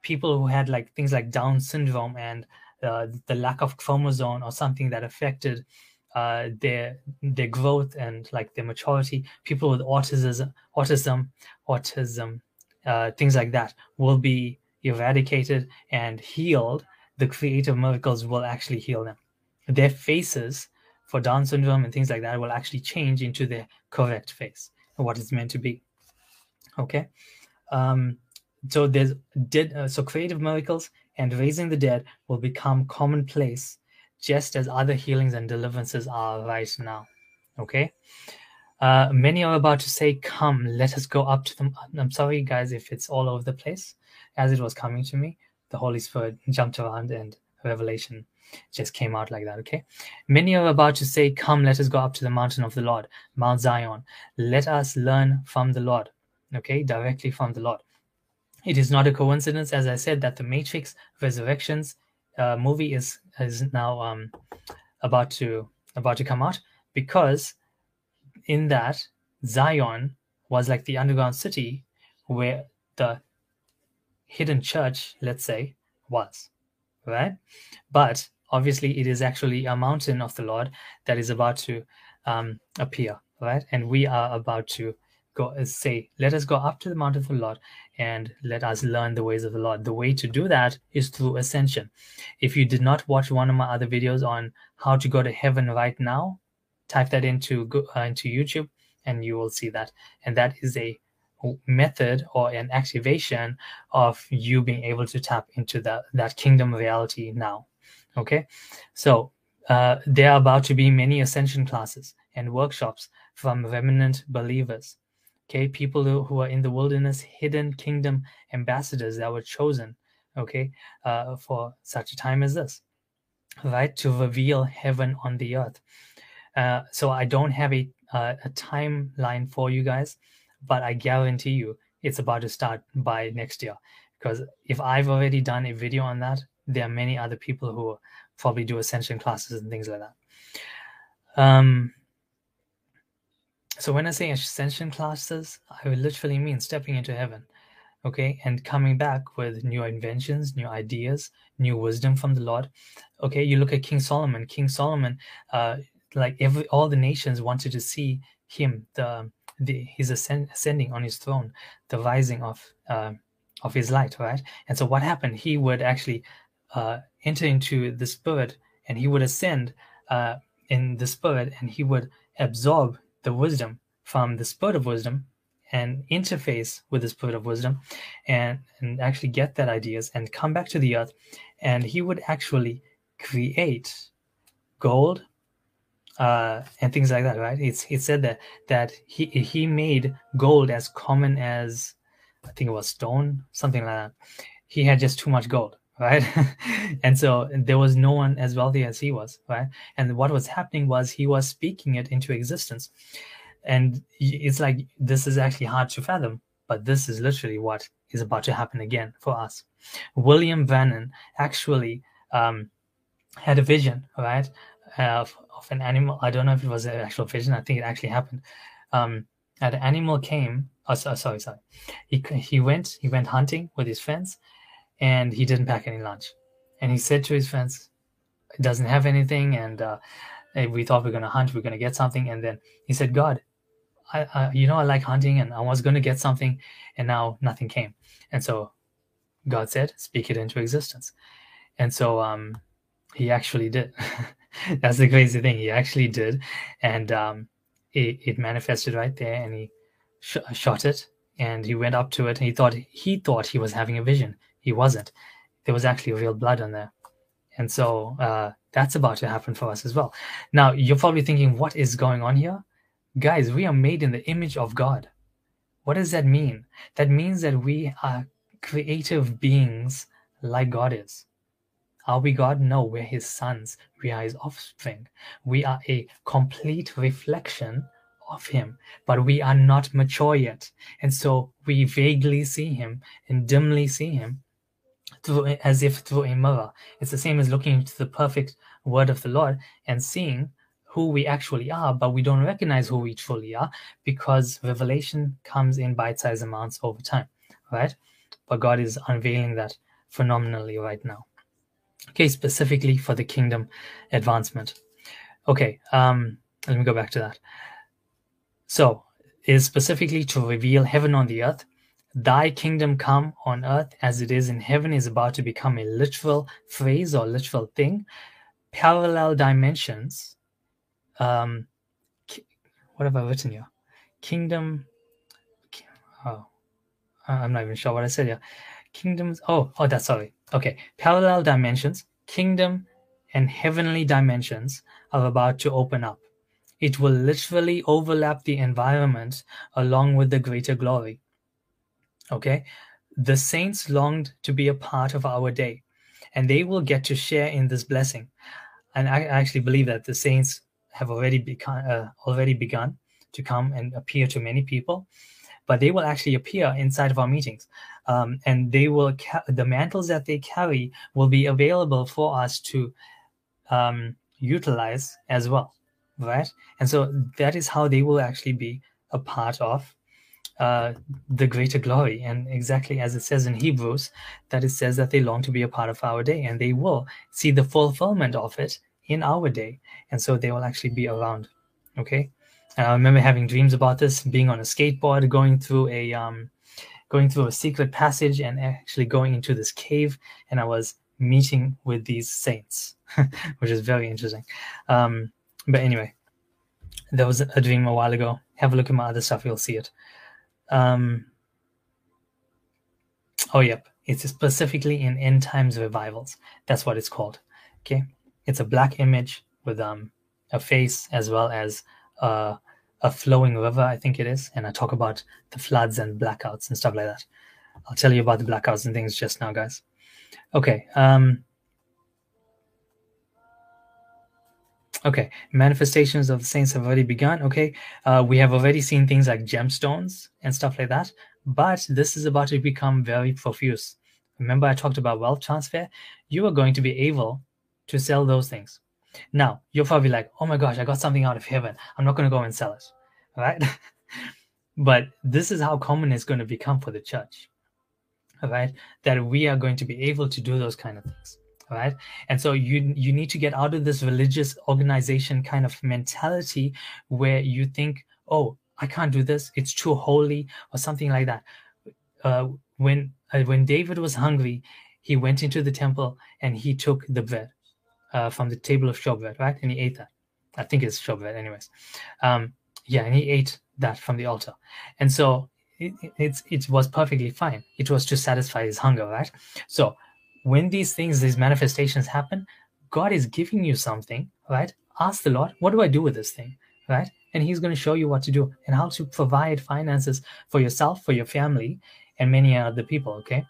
people who had like things like Down syndrome and uh, the lack of chromosome or something that affected uh, their their growth and like their maturity. People with autism, autism, autism, uh, things like that will be eradicated and healed the creative miracles will actually heal them. Their faces for Down syndrome and things like that will actually change into the correct face, what it's meant to be. Okay, um, so there's did uh, so creative miracles and raising the dead will become commonplace, just as other healings and deliverances are right now. Okay. Uh, many are about to say, Come, let us go up to them. I'm sorry, guys, if it's all over the place. As it was coming to me, the Holy Spirit jumped around and revelation just came out like that. Okay. Many are about to say, Come, let us go up to the mountain of the Lord, Mount Zion. Let us learn from the Lord. Okay, directly from the Lord. It is not a coincidence, as I said, that the Matrix Resurrections uh, movie is is now um, about to about to come out because in that Zion was like the underground city where the hidden church, let's say, was, right? But obviously, it is actually a mountain of the Lord that is about to um, appear, right? And we are about to go uh, say, let us go up to the mountain of the Lord and let us learn the ways of the Lord. The way to do that is through ascension. If you did not watch one of my other videos on how to go to heaven right now, type that into uh, into YouTube and you will see that. And that is a method or an activation of you being able to tap into that that kingdom reality now. Okay, so uh, there are about to be many ascension classes and workshops from remnant believers. Okay, people who, who are in the wilderness, hidden kingdom ambassadors that were chosen. Okay, uh, for such a time as this, right, to reveal heaven on the earth. Uh, so I don't have a a timeline for you guys, but I guarantee you it's about to start by next year. Because if I've already done a video on that, there are many other people who probably do ascension classes and things like that. Um, so when I say ascension classes, I literally mean stepping into heaven, okay, and coming back with new inventions, new ideas, new wisdom from the Lord. Okay, you look at King Solomon. King Solomon, uh, like every all the nations wanted to see him, the the his ascend, ascending on his throne, the rising of uh, of his light, right? And so what happened? He would actually uh, enter into the spirit, and he would ascend uh, in the spirit, and he would absorb the wisdom from the spirit of wisdom and interface with the spirit of wisdom and, and actually get that ideas and come back to the earth. And he would actually create gold uh, and things like that right? It's it said that that he he made gold as common as i think it was stone something like that. He had just too much gold right? And so there was no one as wealthy as he was right? And what was happening was he was speaking it into existence. And it's like this is actually hard to fathom but this is literally what is about to happen again for us. William branham actually um, had a vision right of, of an animal. I don't know if it was an actual vision. I think it actually happened. Um, an animal came oh, sorry sorry. He, he went he went hunting with his friends and he didn't pack any lunch. And he said to his friends, "It doesn't have anything." And uh, we thought we are gonna hunt, we are gonna get something. And then he said, "God, I, I, you know, I like hunting, and I was gonna get something, and now nothing came." And so God said, "Speak it into existence." And so um, he actually did. That's the crazy thing. He actually did, and um, it, it manifested right there, and he sh- shot it, and he went up to it, and he thought he thought he was having a vision he wasn't. There was actually real blood on there. And so uh, that's about to happen for us as well. Now, you're probably thinking, what is going on here? Guys, we are made in the image of God. What does that mean? That means that we are creative beings like God is. Are we God? No, we're His sons. We are His offspring. We are a complete reflection of Him, but we are not mature yet. And so we vaguely see Him and dimly see Him as if through a mirror. It's the same as looking into the perfect word of the Lord and seeing who we actually are, but we don't recognize who we truly are because revelation comes in bite-sized amounts over time, right? But God is unveiling that phenomenally right now. Okay, specifically for the kingdom advancement. Okay, um, let me go back to that. So, is specifically to reveal heaven on the earth Thy kingdom come on earth as it is in heaven is about to become a literal phrase or literal thing. Parallel dimensions. Um, what have I written here? Kingdom. Oh, I'm not even sure what I said here. Kingdoms. Oh, oh, that's sorry. Okay. Parallel dimensions, kingdom, and heavenly dimensions are about to open up. It will literally overlap the environment along with the greater glory. Okay? The saints longed to be a part of our day. and they will get to share in this blessing. And I actually believe that the saints have already begun, uh, already begun to come and appear to many people, but they will actually appear inside of our meetings, um, and they will ca- the mantles that they carry will be available for us to um, utilize as well, right? And so that is how they will actually be a part of uh, the greater glory. And exactly as it says in Hebrews, that it says that they long to be a part of our day, and they will see the fulfillment of it in our day. And so they will actually be around. Okay. And I remember having dreams about this, being on a skateboard, going through a um, going through a secret passage, and actually going into this cave, and I was meeting with these saints, which is very interesting. Um, but anyway, there was a dream a while ago. Have a look at my other stuff, you'll see it. Um, oh, yep. It's specifically in end times revivals. That's what it's called. Okay. It's a black image with um, a face as well as uh, a flowing river, I think it is. And I talk about the floods and blackouts and stuff like that. I'll tell you about the blackouts and things just now, guys. Okay. Um, Okay, manifestations of the saints have already begun. Okay, uh, we have already seen things like gemstones and stuff like that, but this is about to become very profuse. Remember, I talked about wealth transfer? You are going to be able to sell those things. Now, you're probably like, oh my gosh, I got something out of heaven. I'm not going to go and sell it. right? but this is how common it's going to become for the church. All right? That we are going to be able to do those kind of things right? And so you you need to get out of this religious organization kind of mentality where you think oh i can't do this. It's too holy or something like that. Uh, when uh, when david was hungry he went into the temple and he took the bread uh, from the table of showbread right? And he ate that. I think it's showbread anyways. Um, yeah and he ate that from the altar. And so it, it, it was perfectly fine. It was to satisfy his hunger right? So when these things, these manifestations happen, God is giving you something, right? Ask the Lord, what do I do with this thing, right? And He's going to show you what to do and how to provide finances for yourself, for your family, and many other people, okay?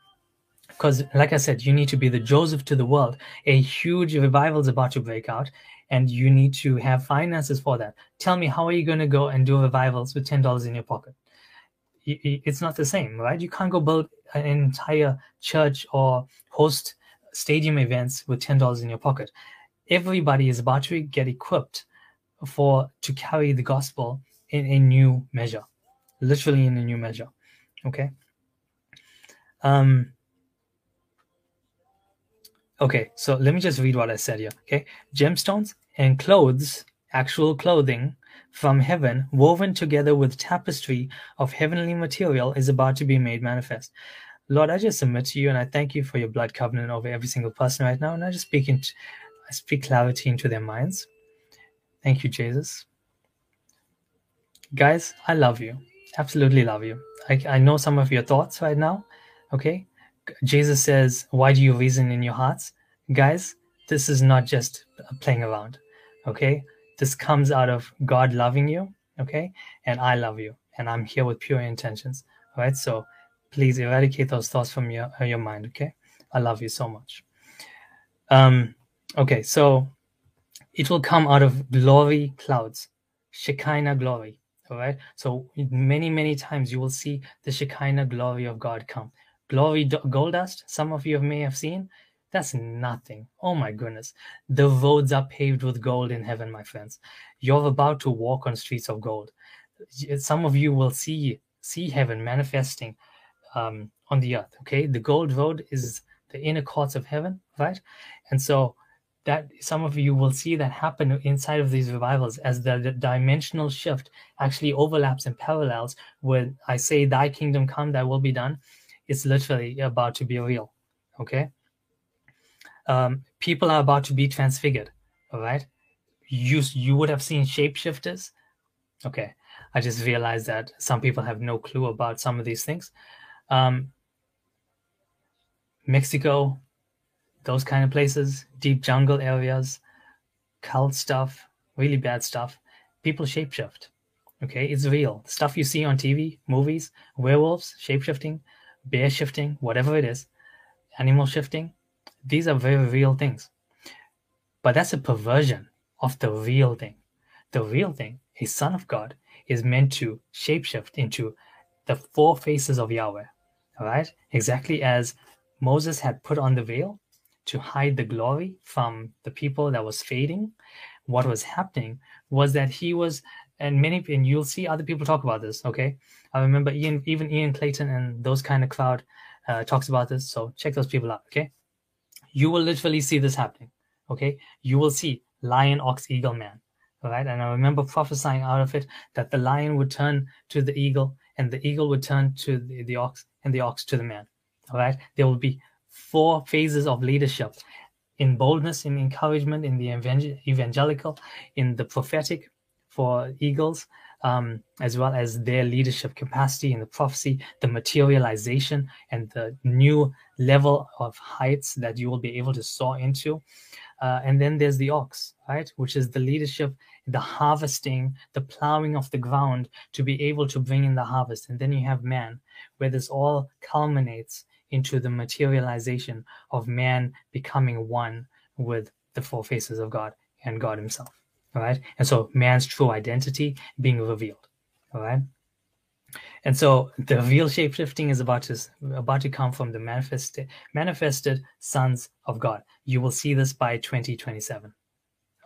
Because, like I said, you need to be the Joseph to the world. A huge revival is about to break out, and you need to have finances for that. Tell me, how are you going to go and do revivals with $10 in your pocket? It's not the same, right? You can't go build an entire church or host stadium events with $10 in your pocket. Everybody is about to get equipped for to carry the gospel in a new measure, literally in a new measure. Okay. Um, okay, so let me just read what I said here. Okay, gemstones and clothes, actual clothing from heaven, woven together with tapestry of heavenly material, is about to be made manifest. Lord, I just submit to you and I thank you for your blood covenant over every single person right now. And I just speak into, I speak clarity into their minds. Thank you, Jesus. Guys, I love you. Absolutely love you. I, I know some of your thoughts right now. Okay. Jesus says, Why do you reason in your hearts? Guys, this is not just playing around. Okay. This comes out of God loving you. Okay. And I love you. And I'm here with pure intentions. All right. So please eradicate those thoughts from your uh, your mind okay i love you so much um okay so it will come out of glory clouds shekinah glory all right so many many times you will see the shekinah glory of god come glory gold dust some of you may have seen that's nothing oh my goodness the roads are paved with gold in heaven my friends you're about to walk on streets of gold some of you will see see heaven manifesting um, on the earth. Okay, the gold road is the inner courts of heaven, right? And so that some of you will see that happen inside of these revivals as the, the dimensional shift actually overlaps and parallels when I say thy kingdom come, thy will be done. It's literally about to be real. Okay. Um, people are about to be transfigured. All right. You you would have seen shapeshifters. Okay. I just realized that some people have no clue about some of these things um, Mexico, those kind of places, deep jungle areas, cult stuff, really bad stuff. People shapeshift. Okay, it's real. Stuff you see on TV, movies, werewolves, shapeshifting, bear shifting, whatever it is, animal shifting. These are very real things. But that's a perversion of the real thing. The real thing, a son of God, is meant to shapeshift into the four faces of Yahweh. All right? Exactly as Moses had put on the veil to hide the glory from the people that was fading. What was happening was that he was, and many, and you'll see other people talk about this. Okay, I remember Ian, even Ian Clayton and those kind of crowd uh, talks about this. So check those people out. Okay, you will literally see this happening. Okay, you will see lion, ox, eagle, man. All right, and I remember prophesying out of it that the lion would turn to the eagle, and the eagle would turn to the, the ox, and the ox to the man. All right, there will be four phases of leadership in boldness, in encouragement, in the evangelical, in the prophetic for eagles, um, as well as their leadership capacity in the prophecy, the materialization, and the new level of heights that you will be able to soar into. Uh, and then there's the ox, right, which is the leadership, the harvesting, the plowing of the ground to be able to bring in the harvest. And then you have man, where this all culminates into the materialization of man becoming one with the four faces of God and God Himself. All right. And so man's true identity being revealed. All right. And so the real shape shifting is about to about to come from the manifested manifested sons of God. You will see this by 2027.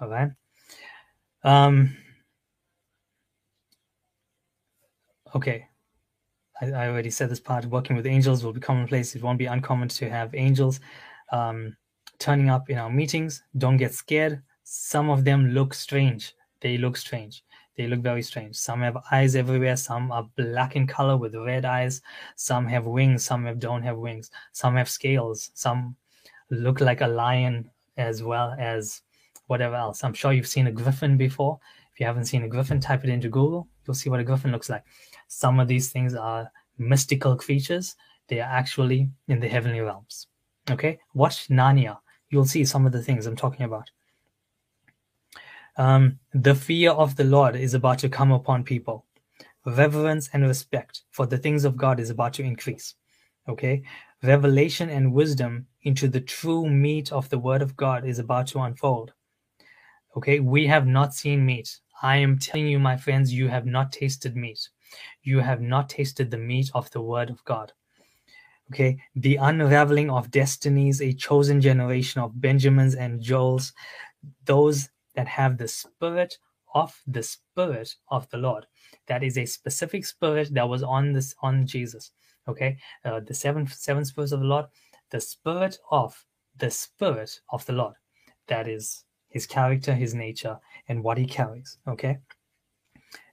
All right. Um okay. I, I already said this part. Working with angels will be commonplace. It won't be uncommon to have angels um, turning up in our meetings. Don't get scared. Some of them look strange. They look strange. They look very strange. Some have eyes everywhere. Some are black in color with red eyes. Some have wings. Some have, don't have wings. Some have scales. Some look like a lion as well as whatever else. I'm sure you've seen a griffin before. If you haven't seen a griffin, type it into Google. You'll see what a griffin looks like. Some of these things are mystical creatures. They are actually in the heavenly realms. Okay, watch Narnia. You'll see some of the things I'm talking about. Um, the fear of the Lord is about to come upon people. Reverence and respect for the things of God is about to increase. Okay, revelation and wisdom into the true meat of the Word of God is about to unfold. Okay, we have not seen meat. I am telling you, my friends, you have not tasted meat you have not tasted the meat of the word of God. Okay, the unraveling of destinies, a chosen generation of Benjamins and Joels, those that have the spirit of the spirit of the Lord. That is a specific spirit that was on this on Jesus. Okay, uh, the seven seven spirits of the Lord, the spirit of the spirit of the Lord. That is his character, his nature, and what he carries. Okay,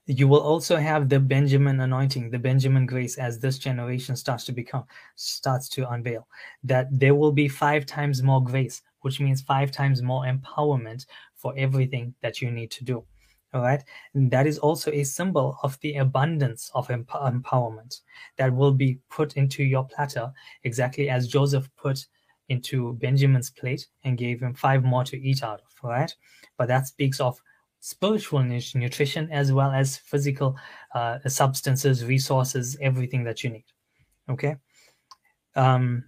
you will also have the benjamin anointing the benjamin grace as this generation starts to become starts to unveil that there will be five times more grace which means five times more empowerment for everything that you need to do all right and that is also a symbol of the abundance of empowerment that will be put into your platter exactly as joseph put into benjamin's plate and gave him five more to eat out of all right but that speaks of spiritual nutrition as well as physical uh, substances, resources, everything that you need. Okay. Um,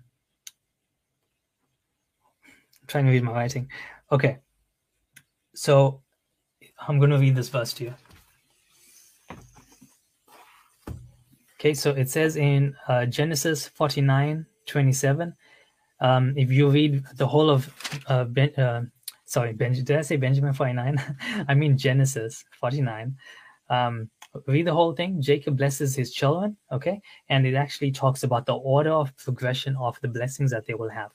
I'm trying to read my writing. Okay. So I'm going to read this verse to you. Okay, so it says in uh, Genesis 49 27. Um, if you read the whole of uh, ben, uh, sorry, ben, did I say Benjamin 49? I mean Genesis 49. Um, read the whole thing. Jacob blesses his children, okay? And it actually talks about the order of progression of the blessings that they will have.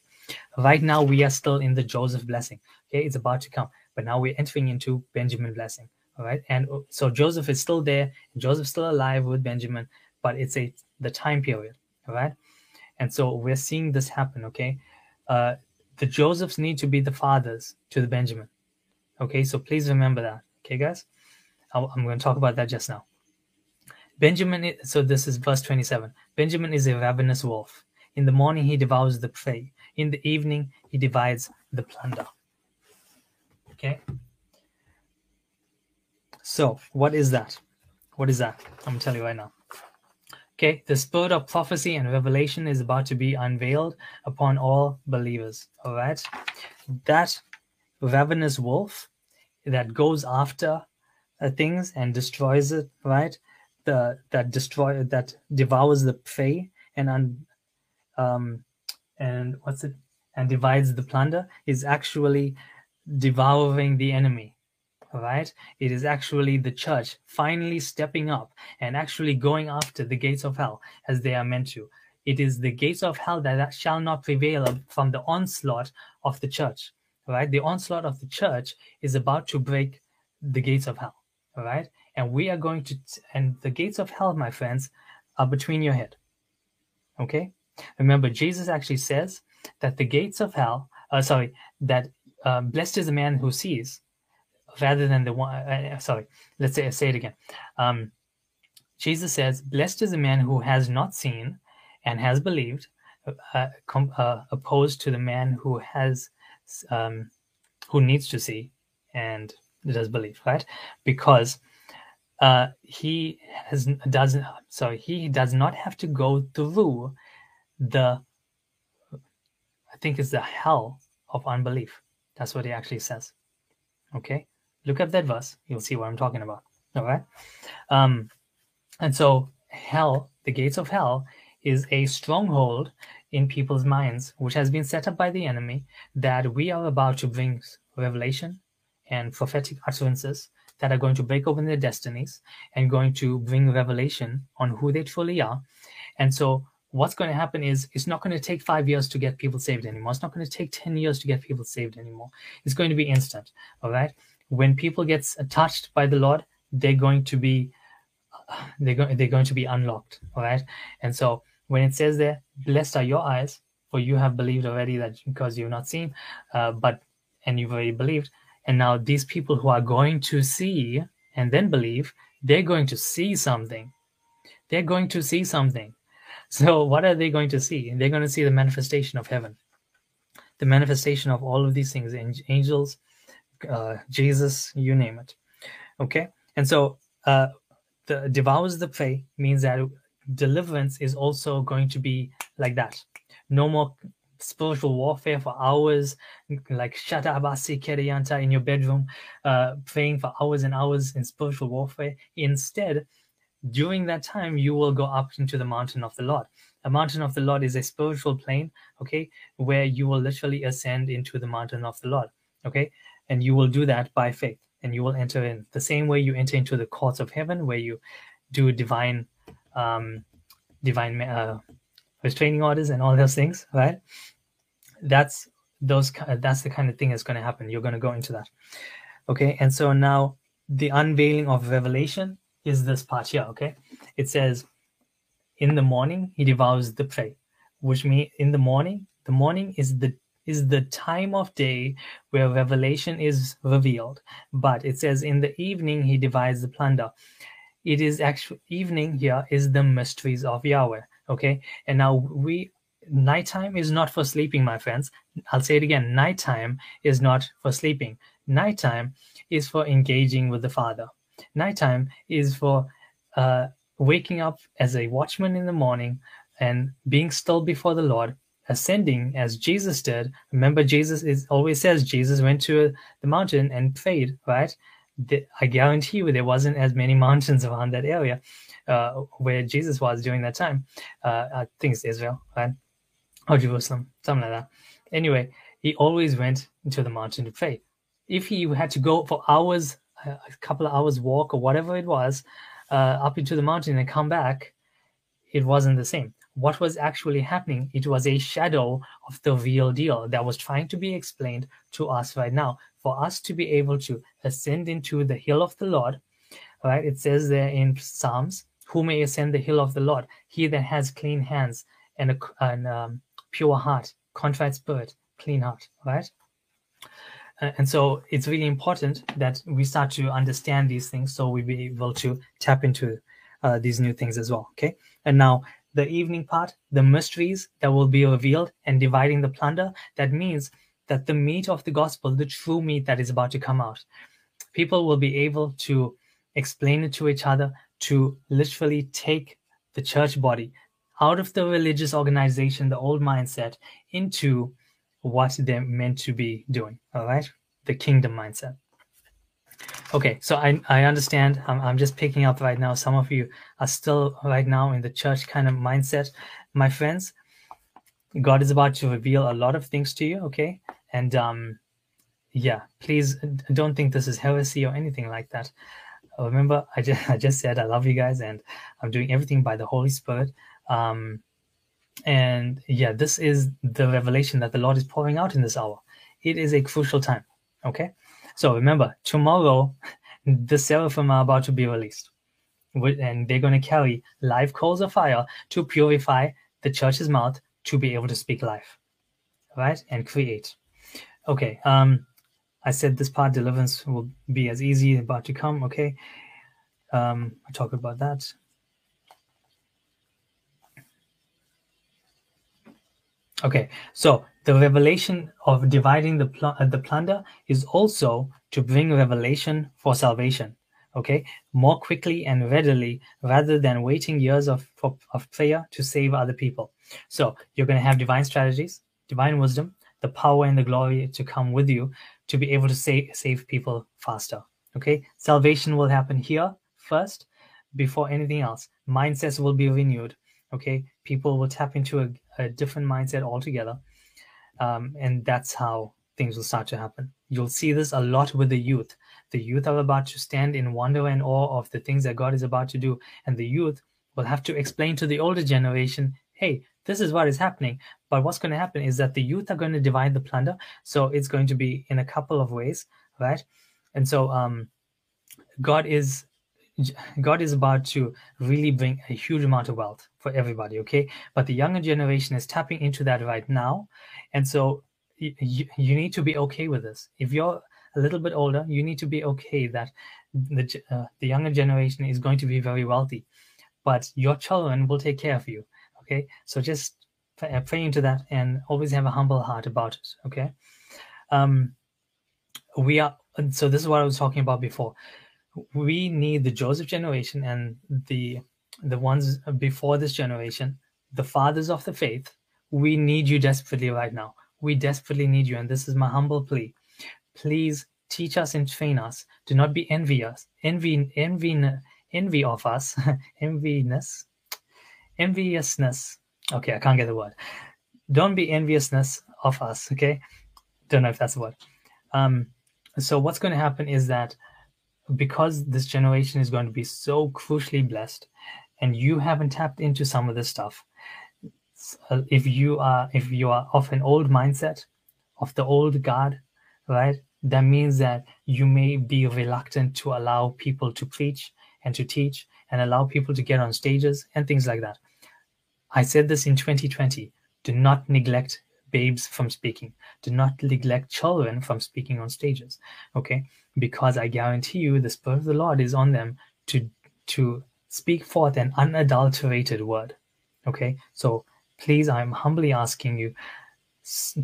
Right now, we are still in the Joseph blessing, okay? It's about to come, but now we're entering into Benjamin blessing, all right? And uh, so Joseph is still there, Joseph's still alive with Benjamin, but it's a the time period, all right? And so we're seeing this happen, okay? Uh, the Josephs need to be the fathers to the Benjamin. Okay, so please remember that. Okay, guys? I'm going to talk about that just now. Benjamin, so this is verse 27. Benjamin is a ravenous wolf. In the morning, he devours the prey. In the evening, he divides the plunder. Okay? So, what is that? What is that? I'm to tell you right now. Okay, the spirit of prophecy and revelation is about to be unveiled upon all believers. All right, that ravenous wolf that goes after uh, things and destroys it, right? The that destroy that devours the prey and un, um and what's it and divides the plunder is actually devouring the enemy right? It is actually the church finally stepping up and actually going after the gates of hell as they are meant to. It is the gates of hell that shall not prevail from the onslaught of the church right? The onslaught of the church is about to break the gates of hell right? And we are going to and the gates of hell my friends are between your head okay? Remember jesus actually says that the gates of hell uh, sorry that um, blessed is the man who sees rather than the one uh, uh, sorry let's say say it again. Um, jesus says blessed is the man who has not seen and has believed uh, com- uh, opposed to the man who has um, who needs to see and does believe right? Because uh, he has doesn't so he does not have to go through the i think it's the hell of unbelief that's what he actually says. Okay? Look at that verse. You'll see what i'm talking about. All right um and so hell the gates of hell is a stronghold in people's minds which has been set up by the enemy that we are about to bring revelation and prophetic utterances that are going to break open their destinies and going to bring revelation on who they truly are. And so what's going to happen is it's not going to take five years to get people saved anymore. It's not going to take 10 years to get people saved anymore. It's going to be instant all right? When people get touched by the lord they're going to be they're, going they're going to be unlocked all right? And so when it says there blessed are your eyes for you have believed already that because you've not seen uh, but and you've already believed and now these people who are going to see and then believe they're going to see something. They're going to see something so what are they going to see they're going to see the manifestation of heaven the manifestation of all of these things angels uh, Jesus, you name it. Okay, and so uh, the devours the prey means that deliverance is also going to be like that. No more spiritual warfare for hours, like shatabasi keriyanta in your bedroom, uh, praying for hours and hours in spiritual warfare. Instead, during that time, you will go up into the mountain of the Lord. A mountain of the Lord is a spiritual plane, okay, where you will literally ascend into the mountain of the Lord, okay? And you will do that by faith and you will enter in. The same way you enter into the courts of heaven where you do divine um, divine uh, restraining orders and all those things right? That's those that's the kind of thing that's going to happen. You're going to go into that okay? And so now the unveiling of revelation is this part here okay it says in the morning he devours the prey which means in the morning the morning is the is the time of day where revelation is revealed. But it says in the evening he divides the plunder. It is actually evening here is the mysteries of Yahweh. Okay. And now we nighttime is not for sleeping, my friends. I'll say it again. Nighttime is not for sleeping. Nighttime is for engaging with the Father. Nighttime is for uh, waking up as a watchman in the morning and being still before the Lord ascending as Jesus did. Remember, Jesus is always says Jesus went to the mountain and prayed, right? I guarantee you there wasn't as many mountains around that area uh, where Jesus was during that time. Uh, I think it's Israel, right? Or Jerusalem, something like that. Anyway, he always went into the mountain to pray. If he had to go for hours, a couple of hours walk or whatever it was, uh, up into the mountain and come back, it wasn't the same what was actually happening. It was a shadow of the real deal that was trying to be explained to us right now. For us to be able to ascend into the hill of the Lord, right? It says there in Psalms, "Who may ascend the hill of the Lord? He that has clean hands and a and, um, pure heart, contrite spirit, clean heart." Right? Uh, and so it's really important that we start to understand these things so we be able to tap into uh, these new things as well. Okay, and now the evening part, the mysteries that will be revealed and dividing the plunder, that means that the meat of the gospel, the true meat that is about to come out, people will be able to explain it to each other, to literally take the church body, out of the religious organization, the old mindset, into what they're meant to be doing. All right, the kingdom mindset. Okay, so I I understand. I'm I'm just picking up right now. Some of you are still right now in the church kind of mindset, my friends. God is about to reveal a lot of things to you. Okay, and um, yeah, please don't think this is heresy or anything like that. Remember, I just I just said I love you guys, and I'm doing everything by the Holy Spirit. Um, and yeah, this is the revelation that the Lord is pouring out in this hour. It is a crucial time. Okay. So remember, tomorrow, the seraphim are about to be released. And they're going to carry live coals of fire to purify the church's mouth to be able to speak life. Right? And create. Okay. Um, I said this part, deliverance will be as easy about to come. Okay. Um, I talk about that. Okay, so the revelation of dividing the pl- the plunder is also to bring revelation for salvation. Okay, more quickly and readily, rather than waiting years of for, of prayer to save other people. So you're going to have divine strategies, divine wisdom, the power and the glory to come with you to be able to save save people faster. Okay, salvation will happen here first before anything else. Mindsets will be renewed. Okay, people will tap into a, a different mindset altogether. Um, and that's how things will start to happen. You'll see this a lot with the youth. The youth are about to stand in wonder and awe of the things that God is about to do. And the youth will have to explain to the older generation, hey, this is what is happening. But what's going to happen is that the youth are going to divide the plunder. So it's going to be in a couple of ways, right? And so um, God is God is about to really bring a huge amount of wealth for everybody, okay? But the younger generation is tapping into that right now. And so you, you need to be okay with this. If you're a little bit older, you need to be okay that the, uh, the younger generation is going to be very wealthy, but your children will take care of you, okay? So just pray, pray into that and always have a humble heart about it, okay? Um, we are, so this is what I was talking about before we need the Joseph generation and the the ones before this generation, the fathers of the faith. We need you desperately right now. We desperately need you, and this is my humble plea. Please teach us and train us. Do not be envious, envy, envy, envy of us, enviness, enviousness. Okay, I can't get the word. Don't be enviousness of us. Okay, don't know if that's the word. Um, so what's going to happen is that because this generation is going to be so crucially blessed and you haven't tapped into some of this stuff uh, if you are if you are of an old mindset of the old god right that means that you may be reluctant to allow people to preach and to teach and allow people to get on stages and things like that. I said this in 2020 do not neglect babes from speaking. Do not neglect children from speaking on stages. Okay, because I guarantee you, the Spirit of the Lord is on them to to speak forth an unadulterated word. Okay, so please, I'm humbly asking you,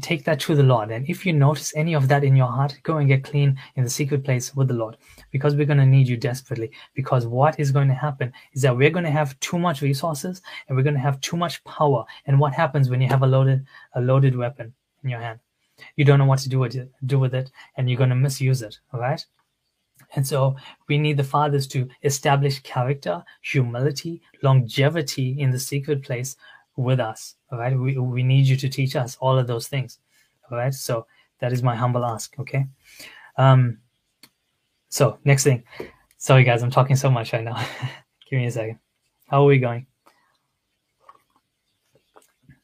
take that to the Lord. And if you notice any of that in your heart, go and get clean in the secret place with the Lord because we're going to need you desperately. Because what is going to happen is that we're going to have too much resources and we're going to have too much power. And what happens when you have a loaded, a loaded weapon in your hand? You don't know what to do with it, do with it, and you're going to misuse it. All right. And so we need the fathers to establish character, humility, longevity in the secret place with us. All right. We, we need you to teach us all of those things. All right. So that is my humble ask. Okay. Um, so next thing. Sorry guys, I'm talking so much right now. Give me a second. How are we going?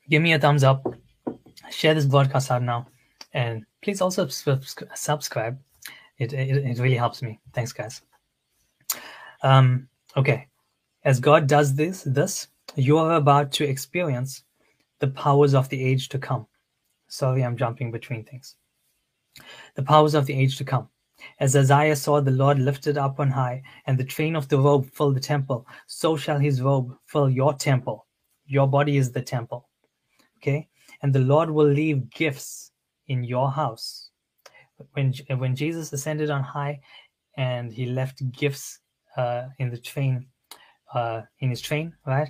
Give me a thumbs up. Share this broadcast out now. And please also subscribe. It, it, it really helps me. Thanks, guys. Um, okay. As God does this, this, you are about to experience the powers of the age to come. Sorry, I'm jumping between things. The powers of the age to come. As Isaiah saw the Lord lifted up on high, and the train of the robe fill the temple, so shall his robe fill your temple. Your body is the temple. Okay? And the Lord will leave gifts in your house. When, when Jesus ascended on high and he left gifts uh, in the train, uh, in his train, right?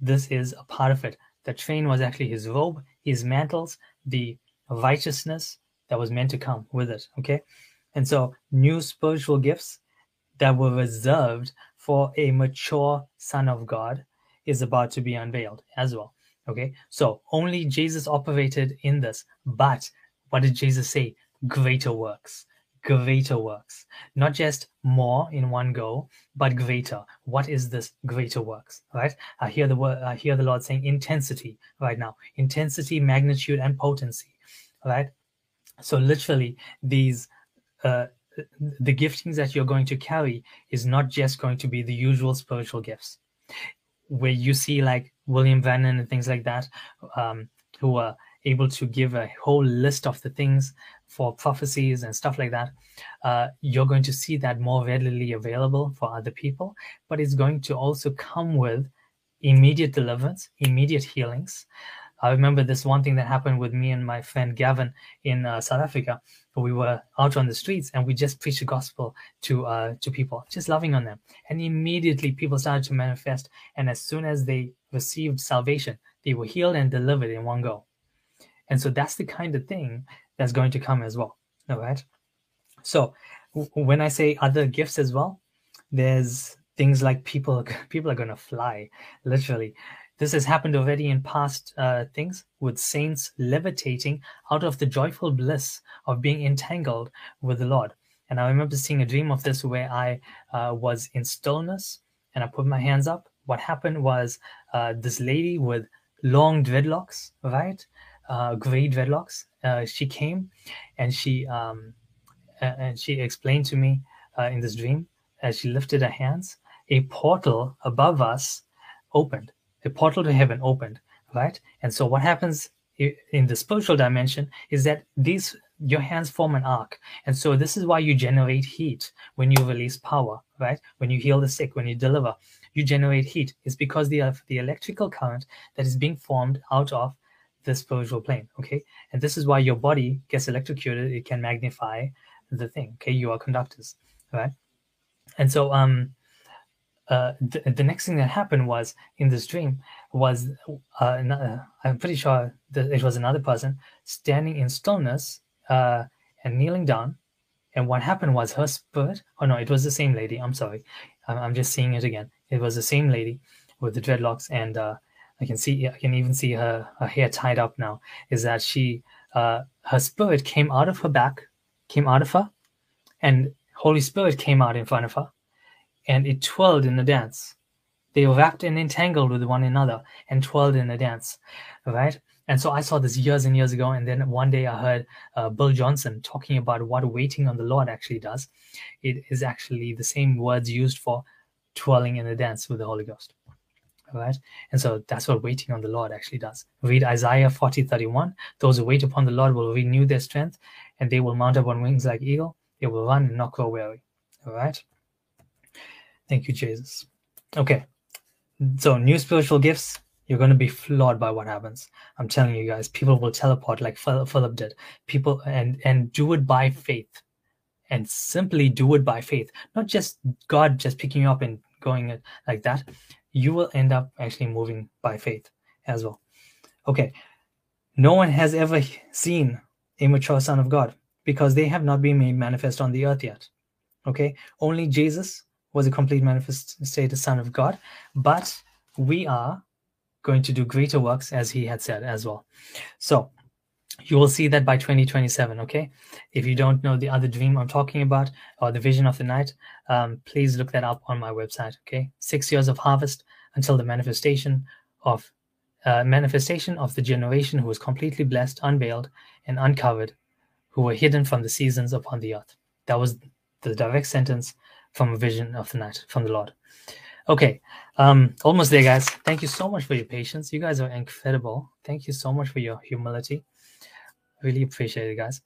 This is a part of it. The train was actually his robe, his mantles, the righteousness that was meant to come with it. Okay. And so, new spiritual gifts that were reserved for a mature son of God is about to be unveiled as well. Okay. So, only Jesus operated in this. But what did Jesus say? Greater works greater works. Not just more in one go but greater what is this greater works right? I hear the word i hear the lord saying intensity right now intensity magnitude and potency right? So literally these uh the giftings that you're going to carry is not just going to be the usual spiritual gifts. Where you see like william branham and things like that um who are able to give a whole list of the things for prophecies and stuff like that, uh, you're going to see that more readily available for other people. But it's going to also come with immediate deliverance, immediate healings. I remember this one thing that happened with me and my friend Gavin in uh, South Africa. We were out on the streets and we just preached the gospel to uh, to people, just loving on them. And immediately people started to manifest. And as soon as they received salvation, they were healed and delivered in one go. And so that's the kind of thing that's going to come as well. All right. So w- when I say other gifts as well, there's things like people people are going to fly literally this has happened already in past uh, things with saints levitating out of the joyful bliss of being entangled with the lord and i remember seeing a dream of this where i uh, was in stillness and i put my hands up what happened was uh, this lady with long dreadlocks right uh, gray dreadlocks. Uh, she came and she um, and she explained to me uh, in this dream as she lifted her hands, a portal above us opened. A portal to heaven opened, right? And so what happens in the spiritual dimension is that these your hands form an arc and so this is why you generate heat when you release power right when you heal the sick when you deliver you generate heat it's because the the electrical current that is being formed out of the spiritual plane okay and this is why your body gets electrocuted it can magnify the thing okay you are conductors right and so um uh, the, the next thing that happened was in this dream was uh, uh, I'm pretty sure that it was another person standing in stillness uh, and kneeling down. And what happened was her spirit. Oh no, it was the same lady. I'm sorry, I'm, I'm just seeing it again. It was the same lady with the dreadlocks and uh, I can see I can even see her, her hair tied up now. Is that she uh, her spirit came out of her back, came out of her, and Holy Spirit came out in front of her, and it twirled in the dance. They wrapped and entangled with one another and twirled in the dance, right? And so I saw this years and years ago, and then one day I heard uh, Bill Johnson talking about what waiting on the Lord actually does. It is actually the same words used for twirling in the dance with the Holy Ghost right? And so that's what waiting on the Lord actually does. Read Isaiah 40 31. Those who wait upon the Lord will renew their strength, and they will mount up on wings like eagle. They will run and not grow weary. All right. Thank you, Jesus. Okay. So, new spiritual gifts, you're going to be flawed by what happens. I'm telling you guys, people will teleport like Philip did. People and and do it by faith, and simply do it by faith, not just God just picking you up and going like that you will end up actually moving by faith as well. Okay. No one has ever seen a mature son of God because they have not been made manifest on the earth yet. Okay. Only Jesus was a complete manifested son of God, but we are going to do greater works as he had said as well. So you will see that by 2027 okay? If you don't know the other dream i'm talking about or the vision of the night um, please look that up on my website okay? Six years of harvest until the manifestation of uh, manifestation of the generation who was completely blessed unveiled and uncovered who were hidden from the seasons upon the earth. That was the direct sentence from a vision of the night from the lord. Okay um almost there guys. Thank you so much for your patience. You guys are incredible. Thank you so much for your humility Really appreciate it, guys.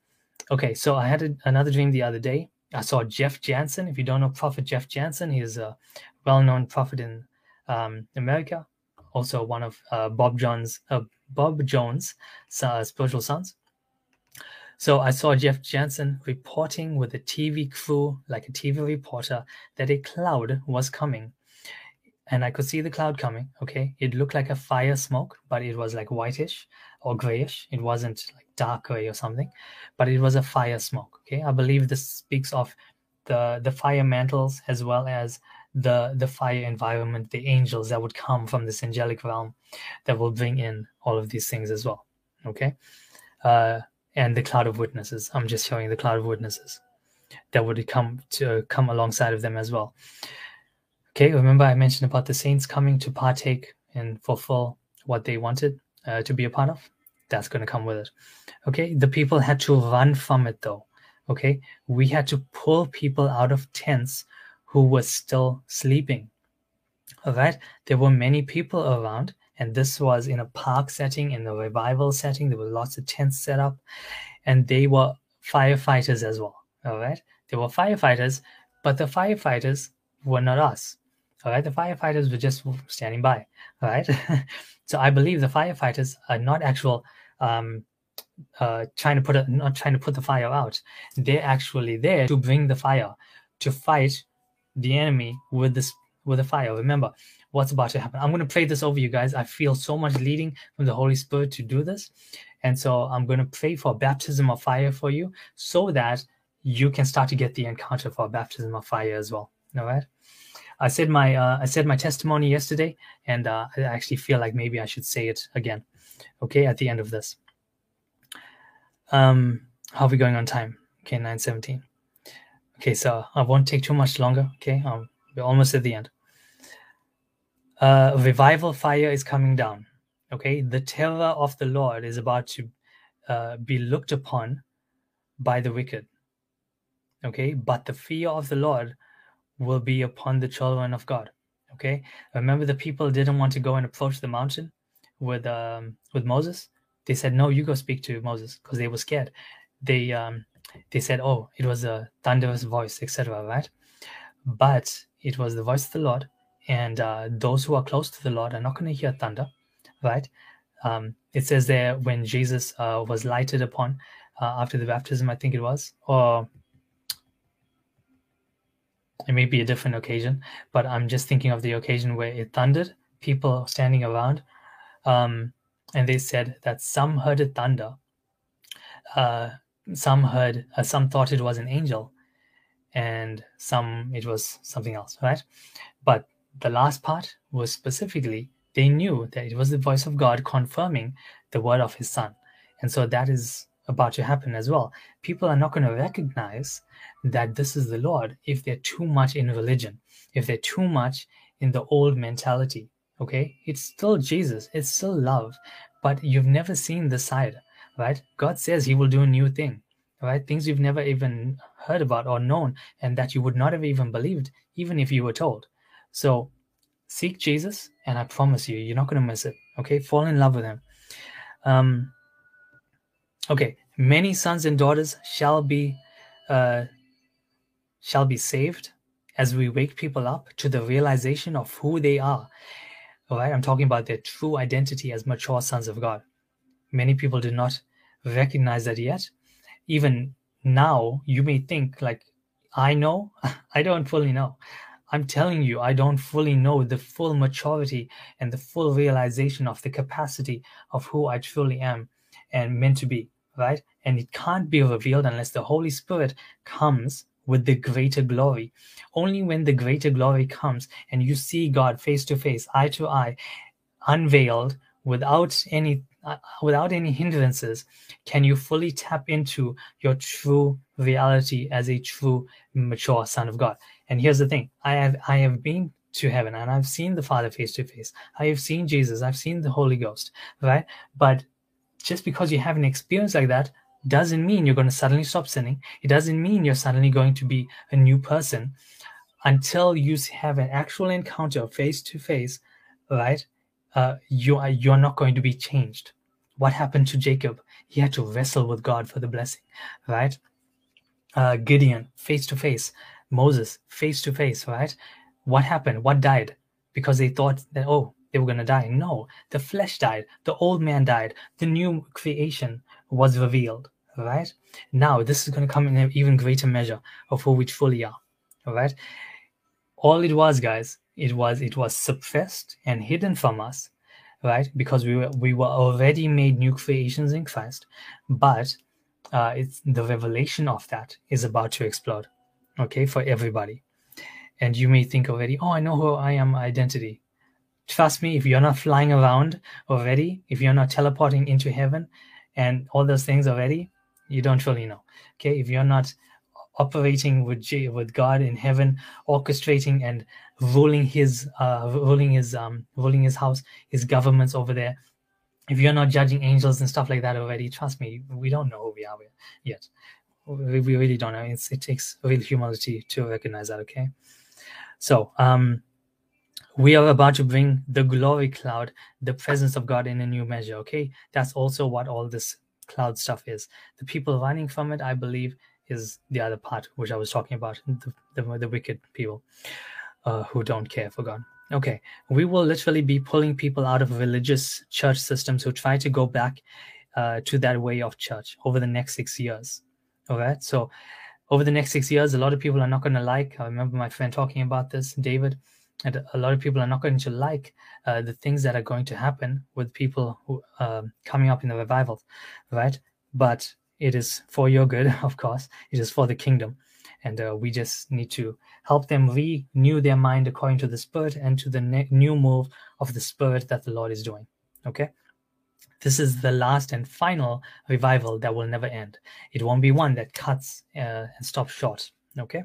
Okay, so I had a, another dream the other day. I saw Jeff Jansen. If you don't know Prophet Jeff Jansen, he's a well-known prophet in um, America. Also, one of uh, Bob Jones, uh, Bob Jones' uh, spiritual sons. So I saw Jeff Jansen reporting with a TV crew, like a TV reporter, that a cloud was coming. and I could see the cloud coming. Okay, it looked like a fire smoke, but it was like whitish or grayish. It wasn't like dark gray or something, but it was a fire smoke. Okay, I believe this speaks of the the fire mantles as well as the the fire environment, the angels that would come from this angelic realm that will bring in all of these things as well. Okay, uh, and the cloud of witnesses. I'm just showing the cloud of witnesses that would come to come alongside of them as well. Okay, remember I mentioned about the saints coming to partake and fulfill what they wanted uh, to be a part of. That's going to come with it. Okay, the people had to run from it though. Okay, we had to pull people out of tents who were still sleeping. All right, there were many people around, and this was in a park setting, in a revival setting. There were lots of tents set up, and they were firefighters as well. All right, they were firefighters, but the firefighters were not us. All right, the firefighters were just standing by. All right, so I believe the firefighters are not actual um, uh, trying to put a, not trying to put the fire out. They're actually there to bring the fire, to fight the enemy with this with the fire. Remember what's about to happen. I'm going to pray this over you guys. I feel so much leading from the Holy Spirit to do this, and so I'm going to pray for baptism of fire for you, so that you can start to get the encounter for baptism of fire as well. All right. I said my uh, I said my testimony yesterday, and uh, I actually feel like maybe I should say it again. Okay, at the end of this. Um, how are we going on time? Okay, 917. Okay, so I won't take too much longer. Okay, um, we're almost at the end. Uh, revival fire is coming down. Okay, the terror of the Lord is about to uh, be looked upon by the wicked. Okay, but the fear of the Lord will be upon the children of God. Okay, remember the people didn't want to go and approach the mountain with um, with Moses they said no you go speak to moses because they were scared. They um they said oh it was a thunderous voice etc right? But it was the voice of the lord and uh, those who are close to the lord are not going to hear thunder right? Um, it says there when jesus uh, was lighted upon uh, after the baptism i think it was or it may be a different occasion but i'm just thinking of the occasion where it thundered people standing around um, and they said that some heard a thunder, uh, some heard, uh, some thought it was an angel, and some it was something else, right? But the last part was specifically they knew that it was the voice of God confirming the word of His Son, and so that is about to happen as well. People are not going to recognize that this is the Lord if they're too much in religion, if they're too much in the old mentality, okay? It's still jesus. It's still love. But you've never seen the side right? God says he will do a new thing right? Things you've never even heard about or known and that you would not have even believed even if you were told. So seek jesus and i promise you you're not going to miss it okay? Fall in love with him. Um okay many sons and daughters shall be uh shall be saved as we wake people up to the realization of who they are all right, I'm talking about their true identity as mature sons of God. Many people do not recognize that yet. Even now, you may think, like, I know, I don't fully know. I'm telling you, I don't fully know the full maturity and the full realization of the capacity of who I truly am and meant to be, right? And it can't be revealed unless the Holy Spirit comes with the greater glory. Only when the greater glory comes and you see God face to face, eye to eye, unveiled without any uh, without any hindrances can you fully tap into your true reality as a true mature son of God. And here's the thing, I have I have been to heaven and I've seen the Father face to face. I have seen Jesus, I've seen the Holy Ghost, right? But just because you have an experience like that doesn't mean you're going to suddenly stop sinning. It doesn't mean you're suddenly going to be a new person until you have an actual encounter face to face, right? Uh, you are you're not going to be changed. What happened to Jacob? He had to wrestle with God for the blessing, right? Uh, Gideon face to face, Moses face to face, right? What happened? What died? Because they thought that oh they were going to die. No, the flesh died. The old man died. The new creation was revealed. Right now, this is going to come in an even greater measure of who we truly are. All right. All it was, guys, it was it was suppressed and hidden from us right because we were we were already made new creations in christ but uh, it's the revelation of that is about to explode okay for everybody and you may think already oh i know who i am identity trust me if you're not flying around already if you're not teleporting into heaven and all those things already you don't really know okay if you're not operating with with God in heaven, orchestrating and ruling his uh, ruling his um, ruling his house, his governments over there. If you're not judging angels and stuff like that already, trust me, we don't know who we are yet. We, we really don't know. It's, it takes real humility to recognize that. Okay, so um, we are about to bring the glory cloud, the presence of God in a new measure. Okay, that's also what all this cloud stuff is. The people running from it, I believe, is the other part which I was talking about the, the, the wicked people uh, who don't care for God. Okay, we will literally be pulling people out of religious church systems who try to go back uh, to that way of church over the next six years. All right, so over the next six years, a lot of people are not going to like. I remember my friend talking about this, David, and a lot of people are not going to like uh, the things that are going to happen with people who uh, coming up in the revival, right? But it is for your good, of course. It is for the kingdom. And uh, we just need to help them renew their mind according to the Spirit and to the ne- new move of the Spirit that the Lord is doing. Okay? This is the last and final revival that will never end. It won't be one that cuts uh, and stops short. Okay?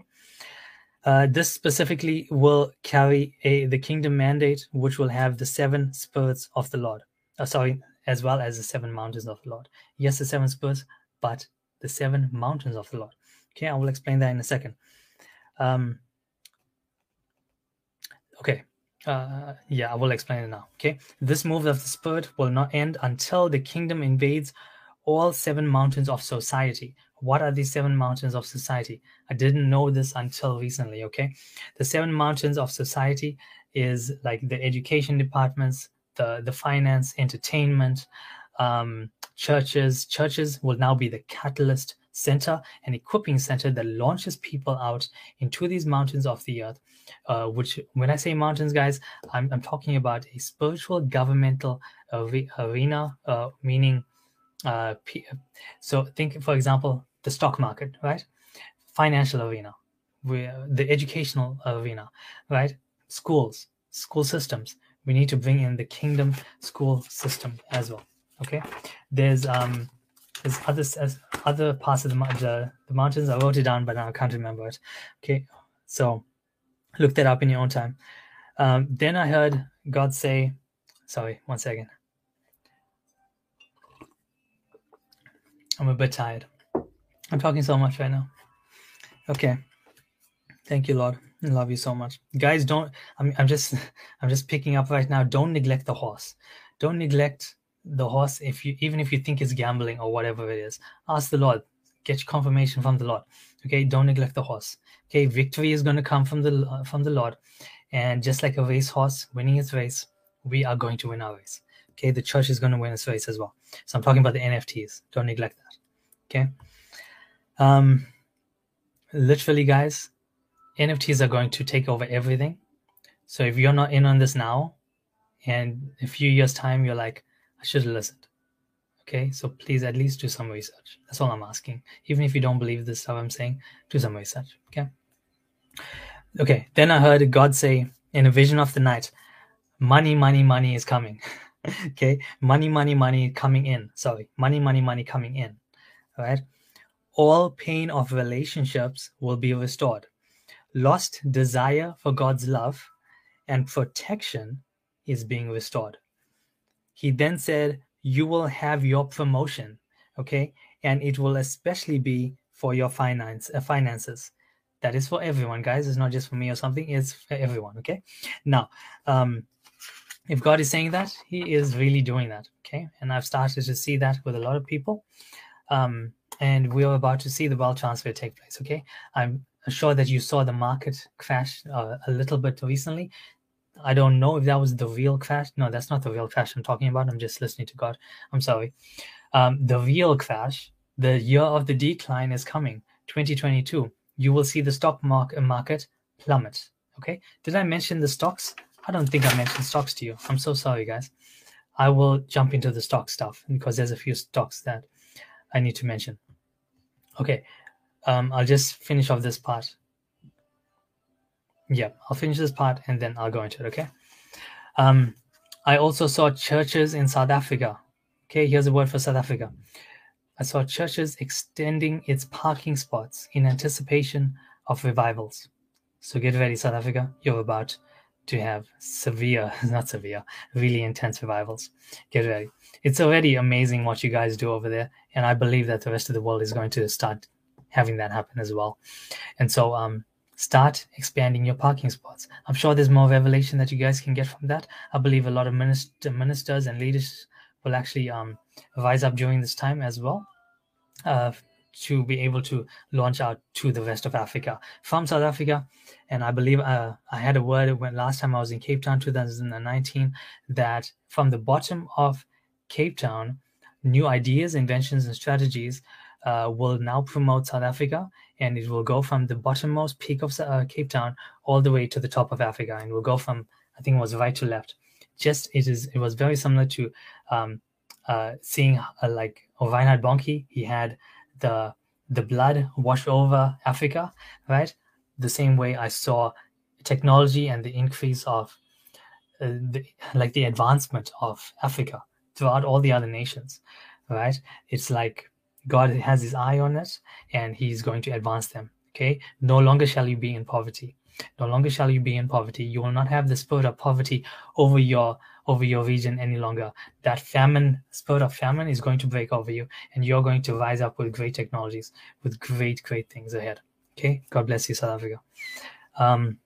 Uh, this specifically will carry a the kingdom mandate, which will have the seven spirits of the Lord. Uh, sorry, as well as the seven mountains of the Lord. Yes, the seven spirits, but the seven mountains of the Lord. Okay, I will explain that in a second. Um, okay, uh, yeah, I will explain it now. Okay, this move of the Spirit will not end until the kingdom invades all seven mountains of society. What are these seven mountains of society? I didn't know this until recently. Okay, the seven mountains of society is like the education departments, the the finance, entertainment, um, churches. Churches will now be the catalyst center and equipping center that launches people out into these mountains of the earth. Uh, which, when I say mountains, guys, I'm, I'm talking about a spiritual governmental arena, uh, meaning, uh, so think, for example, the stock market, right? Financial arena, the educational arena, right? Schools, school systems. We need to bring in the kingdom school system as well okay there's um there's other as other parts of the, the the mountains i wrote it down but now i can't remember it okay so look that up in your own time um, then i heard god say sorry one second i'm a bit tired. I'm talking so much right now. Okay. Thank you lord. I love you so much. Guys don't I'm, I'm just i'm just picking up right now. Don't neglect the horse. Don't neglect the horse if you even if you think it's gambling or whatever it is. Ask the lord. Get your confirmation from the lord. Okay? Don't neglect the horse. Okay? Victory is going to come from the from the lord. And just like a racehorse winning its race we are going to win our race. Okay? The church is going to win its race as well so i'm talking about the nfts don't neglect that okay um literally guys nfts are going to take over everything so if you're not in on this now and a few years time you're like I should have listened. Okay, so please at least do some research. That's all I'm asking. Even if you don't believe this stuff I'm saying, do some research. Okay. Okay, then I heard God say in a vision of the night, money, money, money is coming. okay, money, money, money coming in. Sorry, money, money, money coming in. All right. All pain of relationships will be restored. Lost desire for God's love and protection is being restored. He then said, You will have your promotion, okay? And it will especially be for your finance uh, finances. That is for everyone, guys. It's not just for me or something, it's for everyone, okay? Now, um, if God is saying that, He is really doing that, okay? And I've started to see that with a lot of people. Um, and we are about to see the wealth transfer take place, okay? I'm sure that you saw the market crash uh, a little bit recently. I don't know if that was the real crash. No, that's not the real crash I'm talking about. I'm just listening to God. I'm sorry. Um, the real crash, the year of the decline is coming, 2022. You will see the stock market plummet. Okay. Did I mention the stocks? I don't think I mentioned stocks to you. I'm so sorry, guys. I will jump into the stock stuff because there's a few stocks that I need to mention. Okay. Um, I'll just finish off this part. Yeah, I'll finish this part and then I'll go into it. Okay. Um, I also saw churches in South Africa. Okay, here's a word for South Africa. I saw churches extending its parking spots in anticipation of revivals. So get ready, South Africa. You're about to have severe, not severe, really intense revivals. Get ready. It's already amazing what you guys do over there. And I believe that the rest of the world is going to start having that happen as well. And so um, start expanding your parking spots. I'm sure there's more revelation that you guys can get from that. I believe a lot of minister, ministers and leaders will actually um, rise up during this time as well uh, to be able to launch out to the rest of Africa from South Africa. And I believe uh, I had a word when last time I was in Cape Town 2019 that from the bottom of Cape Town, new ideas, inventions, and strategies uh, will now promote South Africa, and it will go from the bottommost peak of uh, Cape Town all the way to the top of Africa, and will go from I think it was right to left. Just it is it was very similar to um, uh, seeing uh, like Reinhard Bonnke, he had the the blood wash over Africa, right? The same way I saw technology and the increase of uh, the, like the advancement of Africa throughout all the other nations, right? It's like God has his eye on it and he's going to advance them. Okay. No longer shall you be in poverty. No longer shall you be in poverty. You will not have the spirit of poverty over your over your region any longer. That famine, spirit of famine, is going to break over you, and you're going to rise up with great technologies, with great, great things ahead. Okay. God bless you, South Africa. Um,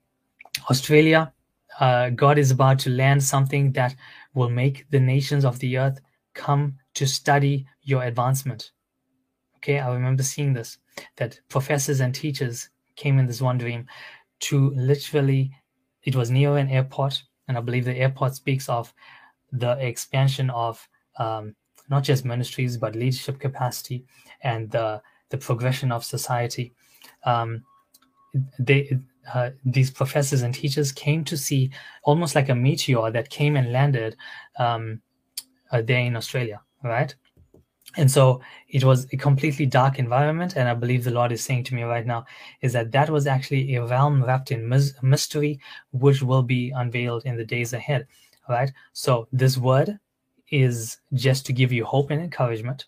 Australia, uh, God is about to land something that will make the nations of the earth come to study your advancement. Okay, I remember seeing this that professors and teachers came in this one dream to literally, it was near an airport, and I believe the airport speaks of the expansion of um, not just ministries but leadership capacity and the the progression of society. Um, they uh, these professors and teachers came to see almost like a meteor that came and landed um, uh, there in Australia, right? And so it was a completely dark environment. And I believe the Lord is saying to me right now is that that was actually a realm wrapped in mystery, which will be unveiled in the days ahead. Right. So this word is just to give you hope and encouragement.